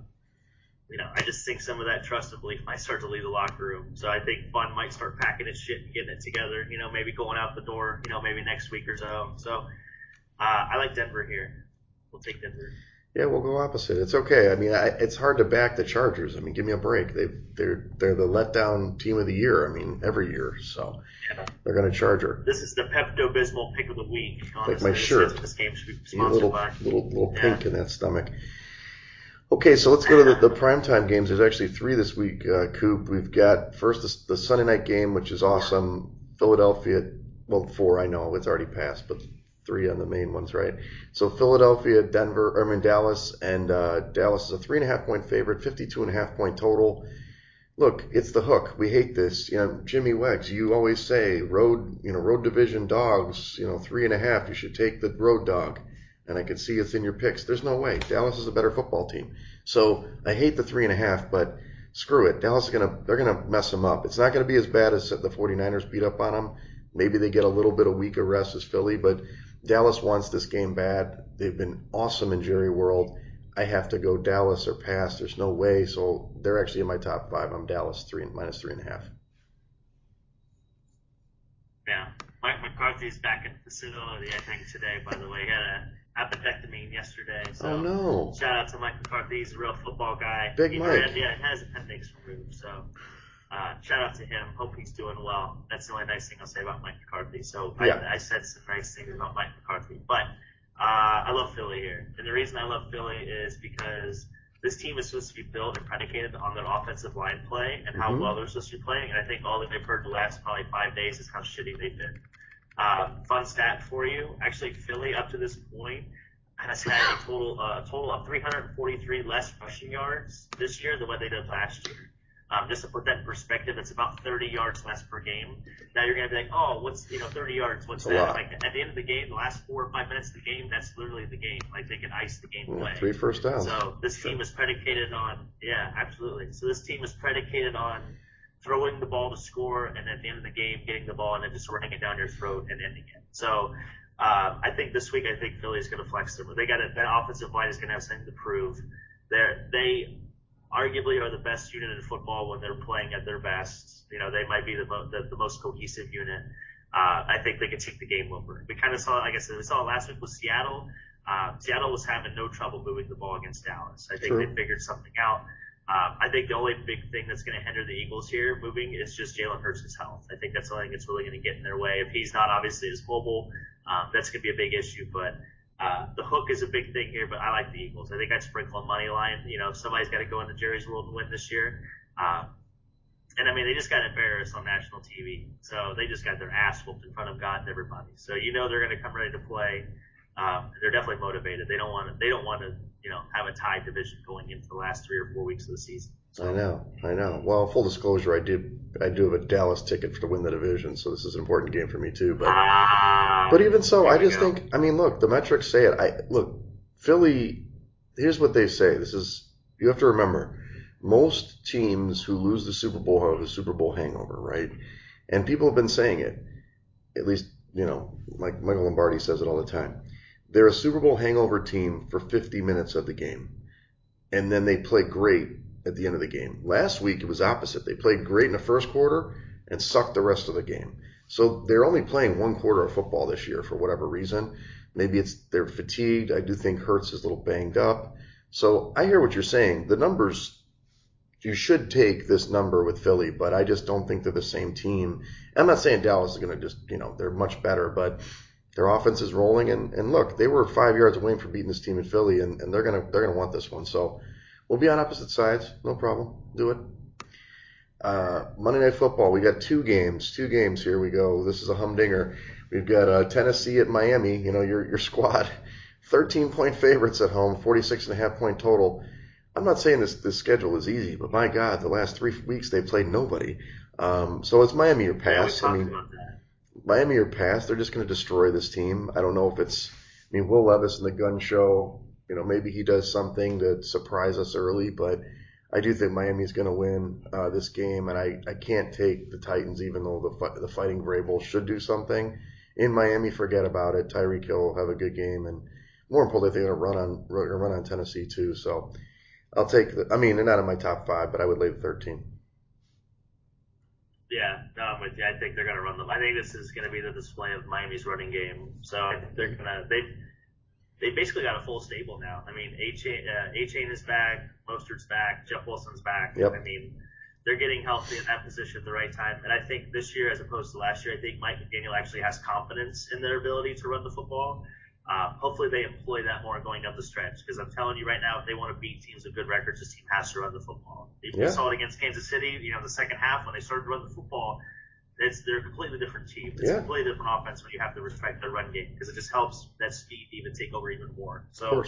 S3: you know, I just think some of that trust and belief might start to leave the locker room. So I think Fun might start packing its shit and getting it together. You know, maybe going out the door. You know, maybe next week or so. So uh, I like Denver here. We'll take Denver.
S2: Yeah, we'll go opposite. It's okay. I mean, I, it's hard to back the Chargers. I mean, give me a break. They they're they're the letdown team of the year. I mean, every year. So
S3: Yeah.
S2: they're going to Charger.
S3: This is the Pepto Bismol pick of the week. Honestly,
S2: my
S3: This is
S2: shirt.
S3: This game should be sponsored
S2: little
S3: by.
S2: little little
S3: Yeah.
S2: pink in that stomach. Okay, so let's go to the, the primetime games. There's actually three this week, uh, Coop. We've got first the, the Sunday night game, which is awesome. Philadelphia, well, four, I know it's already passed, but three on the main ones, right? So Philadelphia, Denver, I mean Dallas, and uh, Dallas is a three and a half point favorite, 52 and a half point total. Look, it's the hook. We hate this. You know, Jimmy Wegs, you always say road, you know, road division dogs, you know, three and a half. You should take the road dog and I can see it's in your picks. There's no way. Dallas is a better football team. So I hate the three and a half, but screw it. Dallas is gonna they're gonna mess them up. It's not gonna be as bad as the 49ers beat up on them. Maybe they get a little bit of weaker rest as Philly, but Dallas wants this game bad. They've been awesome in Jerry World. I have to go Dallas or pass. There's no way. So they're actually in my top five. I'm Dallas three minus three and a half.
S3: Yeah. My McCarthy's back in the facility, I think, today, by the way. He had a appendectomy yesterday. So
S2: oh no!
S3: Shout out to Mike McCarthy. He's a real football guy.
S2: Big
S3: he
S2: Mike.
S3: Had, yeah, has appendix removed. So uh, shout out to him. Hope he's doing well. That's the only nice thing I'll say about Mike McCarthy. So
S2: yeah.
S3: I, I said some nice things about Mike McCarthy, but uh, I love Philly here, and the reason I love Philly is because this team is supposed to be built and predicated on their offensive line play and how
S2: Mhm.
S3: well they're supposed to be playing. And I think all that they've heard the last probably five days is how shitty they've been. Um, fun stat for you: actually, Philly up to this point has had a total uh, total of 343 less rushing yards this year than what they did last year. Um, just to put that in perspective, it's about 30 yards less per game. Now you're gonna be like, oh, what's you know 30 yards? What's
S2: That's
S3: that? Like at the end of the game, the last four or five minutes of the game, that's literally the game. Like they can ice the game
S2: Yeah,
S3: away.
S2: three first downs.
S3: So this team is predicated on, yeah, absolutely. So this team is predicated on throwing the ball to score, and at the end of the game, getting the ball and then just running it down your throat and ending it. So uh, I think this week, I think Philly is going to flex them. They got a, that offensive line is going to have something to prove. They're, they arguably are the best unit in football when they're playing at their best. You know, they might be the, mo- the, the most cohesive unit. Uh, I think they could take the game over. We kind of saw, like I said, we saw it last week with Seattle. Uh, Seattle was having no trouble moving the ball against Dallas. I think
S2: True.
S3: they figured something out. Um, I think the only big thing that's going to hinder the Eagles here moving is just Jalen Hurts' health. I think that's the only thing that's really going to get in their way. If he's not obviously as mobile, um, that's going to be a big issue. But uh, the hook is a big thing here. But I like the Eagles. I think I'd sprinkle a money line. You know, if somebody's got to go into Jerry's world and win this year. Um, and I mean, they just got embarrassed on national TV. So they just got their ass whooped in front of God and everybody. So you know they're going to come ready to play. Um, they're definitely motivated. They don't want to. They don't want to. You know, have a tie division going into the last three or four weeks of the season.
S2: I know, I know. Well, full disclosure, I did, I do have a Dallas ticket to win the division, so this is an important game for me too. But,
S3: Ah,
S2: but even so, I just
S3: go.
S2: think, I mean, look, the metrics say it. I look, Philly. Here's what they say. This is you have to remember. Most teams who lose the Super Bowl have a Super Bowl hangover, right? And people have been saying it. At least, you know, like Michael Lombardi says it all the time. They're a Super Bowl hangover team for 50 minutes of the game, and then they play great at the end of the game. Last week it was opposite. They played great in the first quarter and sucked the rest of the game. So they're only playing one quarter of football this year for whatever reason. Maybe it's they're fatigued. I do think Hurts is a little banged up. So I hear what you're saying. The numbers you should take this number with Philly, but I just don't think they're the same team. I'm not saying Dallas is going to just, you know, they're much better, but their offense is rolling. And, and look, they were five yards away from beating this team in Philly, and, and they're going to they're to want this one. So we'll be on opposite sides, no problem. Do it. Uh, Monday Night Football, we got two games, two games here we go. This is a humdinger. We've got uh, Tennessee at Miami. You know your your squad, [LAUGHS] 13 point favorites at home, 46 and a half point total. I'm not saying this this schedule is easy, but my God, the last three weeks they played nobody. Um, so it's Miami or pass. I mean,
S3: about that.
S2: Miami or pass. They're just going to destroy this team. I don't know if it's. I mean, Will Levis in the gun show. You know, maybe he does something to surprise us early, but I do think Miami's going to win uh, this game, and I, I can't take the Titans, even though the the Fighting Vrabel should do something in Miami. Forget about it. Tyreek Hill will have a good game, and more importantly, they're going to run on run on Tennessee too. So I'll take. The, I mean, they're not in my top five, but I would lay the 13.
S3: Yeah, no, I'm with you. I think they're going to run them. I think this is going to be the display of Miami's running game. So I think they're going to they they basically got a full stable now. I mean, Achane uh, Achane is back, Mostert's back, Jeff Wilson's back.
S2: Yep.
S3: I mean, they're getting healthy in that position at the right time. And I think this year, as opposed to last year, I think Mike McDaniel actually has confidence in their ability to run the football. Uh, hopefully, they employ that more going down the stretch. Because I'm telling you right now, if they want to beat teams with good records, this team has to run the football. If
S2: Yeah.
S3: saw it against Kansas City, you know, the second half when they started to run the football, it's they're a completely different team. It's
S2: Yeah.
S3: a completely different offense when you have to respect their run game because it just helps that speed even take over even more. So,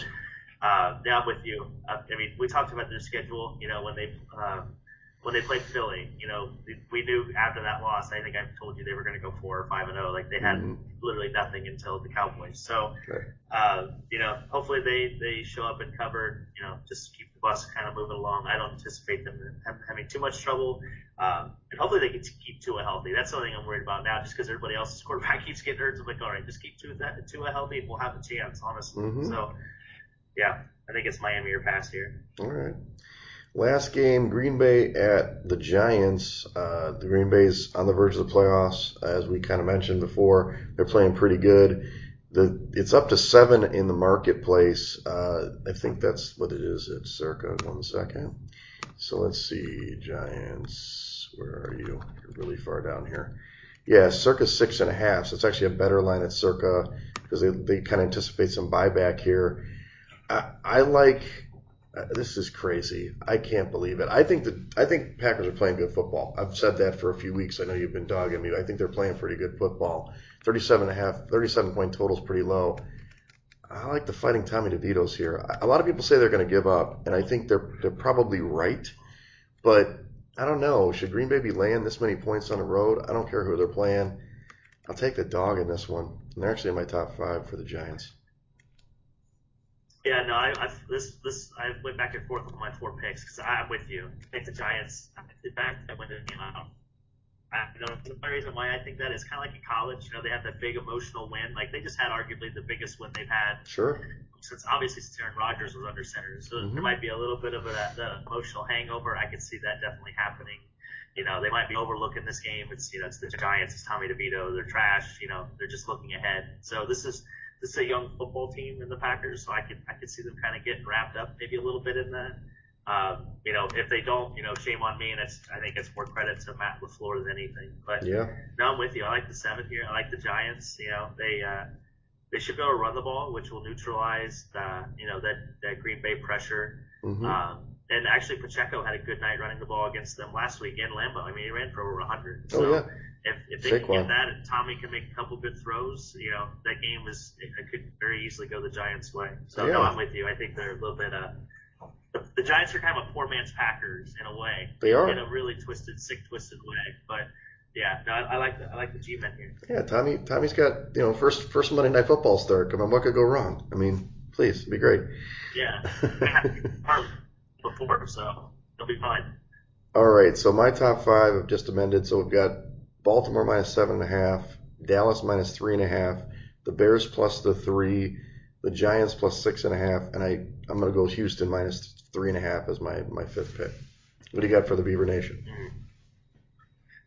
S3: uh, yeah, I'm with you. Uh, I mean, we talked about their schedule. You know, when they uh, when they played Philly, you know, we- knew after that loss. I think I told you they were going to go four or five and zero. Like they had
S2: Mhm.
S3: literally nothing until the Cowboys. So,
S2: Right.
S3: uh, you know, hopefully they they show up and cover. You know, just keep the bus kind of moving along. I don't anticipate them having too much trouble. Um, and hopefully they can keep Tua healthy. That's the only thing I'm worried about now, just because everybody else's [LAUGHS] quarterback keeps getting hurt. So I'm like, all right, just keep Tua, Tua healthy, and we'll have a chance, honestly.
S2: Mhm.
S3: So, yeah, I think it's Miami or pass here.
S2: All right. Last game, Green Bay at the Giants. Uh, the Green Bay's on the verge of the playoffs, as we kind of mentioned before. They're playing pretty good. The it's up to seven in the marketplace. Uh, I think that's what it is. It's circa one second. So let's see, Giants. Where are you? You're really far down here. Yeah, circa six and a half. So it's actually a better line at circa because they, they kind of anticipate some buyback here. I, I like uh, this is crazy. I can't believe it. I think that I think Packers are playing good football. I've said that for a few weeks. I know you've been dogging me. I think they're playing pretty good football. 37 and a half, 37 point total is pretty low. I like the fighting Tommy DeVito's here. A lot of people say they're going to give up, and I think they're they're probably right. But I don't know. Should Green Bay be laying this many points on the road? I don't care who they're playing. I'll take the dog in this one. And they're actually in my top five for the Giants.
S3: Yeah, no, I, I this this I went back and forth with my four picks because I'm with you. I think the Giants. In fact, I went the game out. I, you know, the reason why I think that is kind of like in college. You know, they have that big emotional win. Like they just had arguably the biggest win they've had.
S2: Sure.
S3: Since obviously since Aaron Rodgers was under center, so mm-hmm. there might be a little bit of a, that emotional hangover. I could see that definitely happening. You know, they might be overlooking this game. It's you know, it's the Giants. It's Tommy DeVito. They're trash. You know, they're just looking ahead. So this is this is a young football team in the Packers, so I could I could see them kind of getting wrapped up maybe a little bit in that. Um, you know, if they don't, you know, shame on me, and it's I think it's more credit to Matt LaFleur than anything. But
S2: yeah,
S3: no, I'm with you. I like the seven here. I like the Giants. You know, they uh, they should be able to run the ball, which will neutralize the you know that that Green Bay pressure. Mm-hmm. Um, and actually, Pacheco had a good night running the ball against them last week in Lambeau. I mean, he ran for over 100. So
S2: oh yeah
S3: if, if they can get that and Tommy can make a couple good throws, you know, that game is it, could very easily go the Giants' way. So yeah. no, I'm with you. I think they're a little bit uh the, the Giants are kind of a poor man's Packers in a way.
S2: They are
S3: in a really twisted, sick, twisted way. But yeah, no, I, I like the I like the G men here.
S2: Yeah, Tommy Tommy's got you know first first Monday Night Football start. Come on, what could go wrong? I mean, please, it'd be great.
S3: Yeah, [LAUGHS] before so it'll be fine.
S2: All right, so my top five have just amended. So we've got Baltimore minus seven and a half, Dallas minus three and a half, the Bears plus the three, the Giants plus six and a half, and I I'm gonna go Houston minus three and a half as my my fifth pick. What do you got for the Beaver Nation?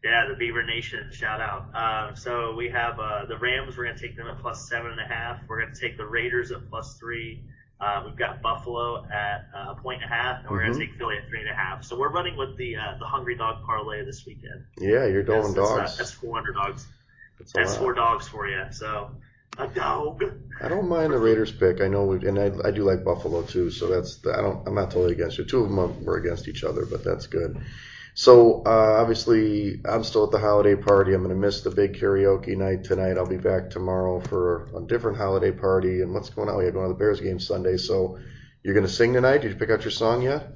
S3: Yeah, the Beaver Nation, shout out. Um, so we have uh, the Rams. We're gonna take them at plus seven and a half. We're gonna take the Raiders at plus three. Uh, we've got Buffalo at uh, a point and a half, and we're mm-hmm. going to take Philly at three and a half. So we're running with the uh, the hungry dog parlay this weekend.
S2: Yeah, you're going
S3: that's,
S2: dogs.
S3: That's, uh, that's four underdogs. That's, that's four dogs for you. So a dog.
S2: I don't mind the Raiders pick. I know, we, and I, I do like Buffalo too. So that's the, I don't. I'm not totally against you. Two of them were against each other, but that's good. So uh, obviously, I'm still at the holiday party. I'm going to miss the big karaoke night tonight. I'll be back tomorrow for a different holiday party. And what's going on? We're going to the Bears game Sunday. So you're going to sing tonight? Did you pick out your song yet?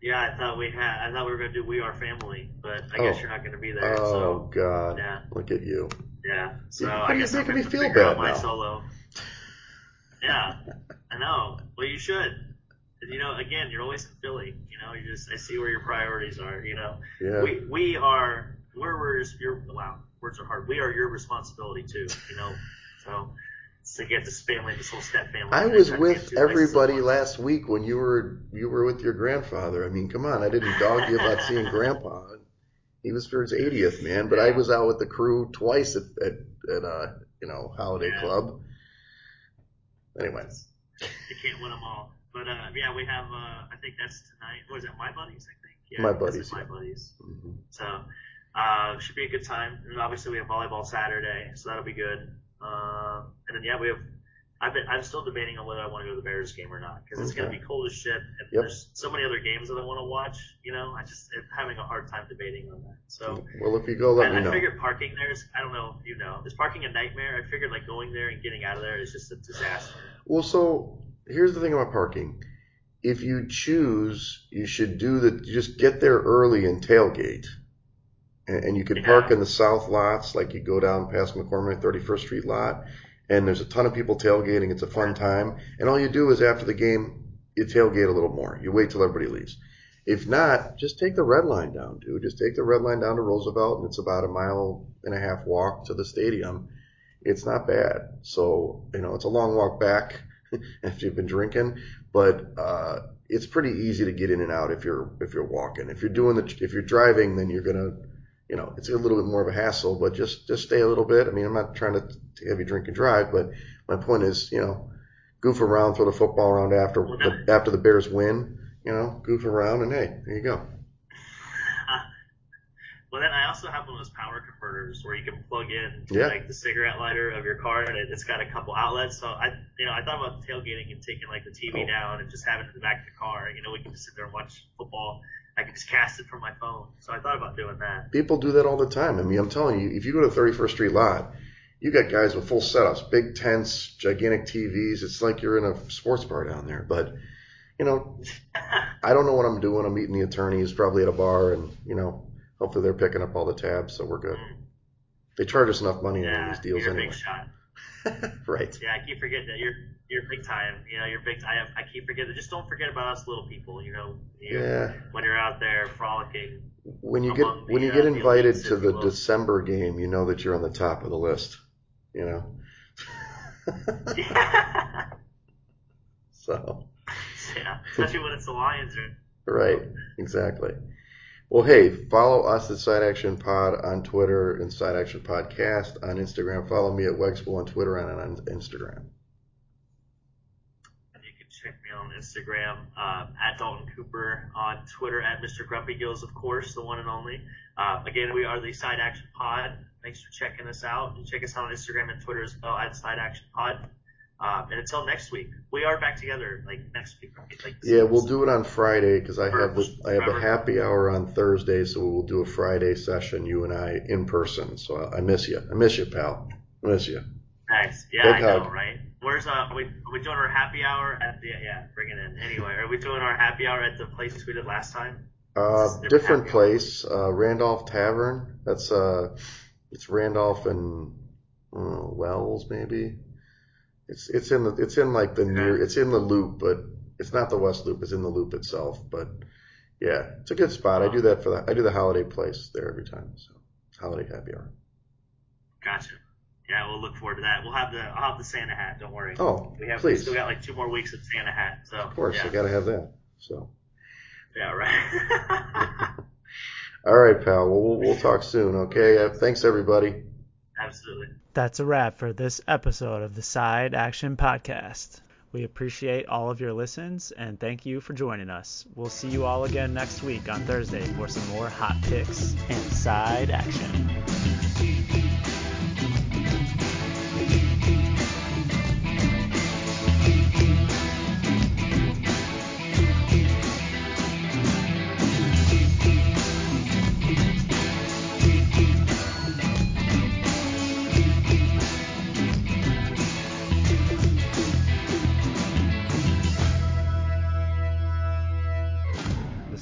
S3: Yeah, I thought we had. I thought we were going to do "We Are Family," but I oh. guess you're not going to be there.
S2: Oh
S3: so,
S2: God!
S3: Yeah.
S2: Look at you.
S3: Yeah. So
S2: you,
S3: I guess I'm
S2: me feel bad
S3: my
S2: now.
S3: solo. Yeah, I know. Well, you should you know, again, you're always in Philly. You know, you just I see where your priorities are. You know,
S2: yeah.
S3: we we are we're, we're your wow words are hard. We are your responsibility too. You know, so to get this family, this whole step family.
S2: I was with everybody last week when you were you were with your grandfather. I mean, come on, I didn't dog you about seeing [LAUGHS] Grandpa. He was for his 80th, man. But yeah. I was out with the crew twice at at, at uh you know holiday yeah. club. Anyways,
S3: you can't win them all. But uh, yeah, we have. Uh, I think that's tonight. What is it? My buddies, I think. Yeah,
S2: my buddies.
S3: My buddies. Mm-hmm. So uh, should be a good time. And obviously we have volleyball Saturday, so that'll be good. Uh, and then yeah, we have. I've been, I'm still debating on whether I want to go to the Bears game or not because it's okay. going to be cold as shit, and yep. there's so many other games that I want to watch. You know, I just am having a hard time debating on that. So
S2: well, if you go, let
S3: and
S2: me
S3: I
S2: know.
S3: I figured parking there is. I don't know if you know. Is parking a nightmare? I figured like going there and getting out of there is just a disaster.
S2: Well, so here's the thing about parking if you choose, you should do the just get there early and tailgate. And, and you can yeah. park in the south lots, like you go down past McCormick 31st Street lot, and there's a ton of people tailgating. It's a fun time. And all you do is after the game, you tailgate a little more. You wait till everybody leaves. If not, just take the red line down, dude. Just take the red line down to Roosevelt, and it's about a mile and a half walk to the stadium. It's not bad. So, you know, it's a long walk back [LAUGHS] after you've been drinking, but uh, it's pretty easy to get in and out if you're if you're walking. If you're doing the if you're driving, then you're gonna you know it's a little bit more of a hassle. But just just stay a little bit. I mean, I'm not trying to have you drink and drive, but my point is, you know, goof around, throw the football around after the, after the Bears win. You know, goof around, and hey, there you go.
S3: Well, then I also have one of those power converters where you can plug in
S2: Yeah.
S3: like the cigarette lighter of your car, and it, it's got a couple outlets. So I, you know, I thought about tailgating and taking like the TV
S2: Oh.
S3: down and just having it in the back of the car. You know, we can just sit there and watch football. I can just cast it from my phone. So I thought about doing that.
S2: People do that all the time. I mean, I'm telling you, if you go to the 31st Street lot, you got guys with full setups, big tents, gigantic TVs. It's like you're in a sports bar down there. But, you know, [LAUGHS] I don't know what I'm doing. I'm meeting the attorneys probably at a bar, and, you know, hopefully they're picking up all the tabs, so we're good. They charge us enough money on these deals
S3: you're a
S2: anyway.
S3: big shot. [LAUGHS]
S2: right.
S3: Yeah, I keep forgetting that you're you're big time. You know, you're big. I I keep forgetting. Just don't forget about us little people. You know, you,
S2: Yeah.
S3: when you're out there frolicking.
S2: When you get
S3: the,
S2: when you
S3: uh,
S2: get invited to the
S3: will.
S2: December game, you know that you're on the top of the list. You know. [LAUGHS] [LAUGHS]
S3: yeah,
S2: so.
S3: Yeah, especially when it's the Lions. Or,
S2: Right, exactly. Well, hey, follow us at Side Action Pod on Twitter and Side Action Podcast on Instagram. Follow me at Wegspool on Twitter and on Instagram.
S3: and you can check me on Instagram um, at Dalton Cooper, on Twitter at Mr. Grumpy Gills, of course, the one and only. Uh, again, we are the Side Action Pod. Thanks for checking us out. Check us out on Instagram and Twitter as well at Side Action Pod. Um, and until next week, we are back together like next week. right? Like
S2: Yeah, we'll do it on Friday because I have the I have
S3: Forever.
S2: happy hour on Thursday, so we'll do a Friday session, you and I in person. So I, I miss you. I miss you, pal. I miss you.
S3: Nice. Yeah,
S2: Big
S3: I know, right? Where's uh? Are we, are we doing our happy hour at the yeah? Bring it in. Anyway, are we doing our happy hour at the place we did last time?
S2: Uh, different place, uh, Randolph Tavern. That's uh, it's Randolph and uh, Wells maybe. It's it's in the it's in like the near it's in the loop, but it's not the West Loop. It's in the loop itself. But yeah, it's a good spot. I do that for the I do the holiday place there every time. So holiday happy hour.
S3: Gotcha. Yeah, we'll look forward to that. We'll have the I'll have the Santa hat. Don't worry.
S2: Oh,
S3: we have we
S2: please.
S3: still got like two more weeks of Santa hat. So
S2: Of course,
S3: yeah,
S2: I gotta have that. So
S3: yeah, right. [LAUGHS]
S2: all right, pal. Well, we'll, we'll talk soon. Okay. Uh, thanks everybody.
S3: Absolutely.
S1: That's a wrap for this episode of the Side Action Podcast. We appreciate all of your listens and thank you for joining us. We'll see you all again next week on Thursday for some more hot picks and side action.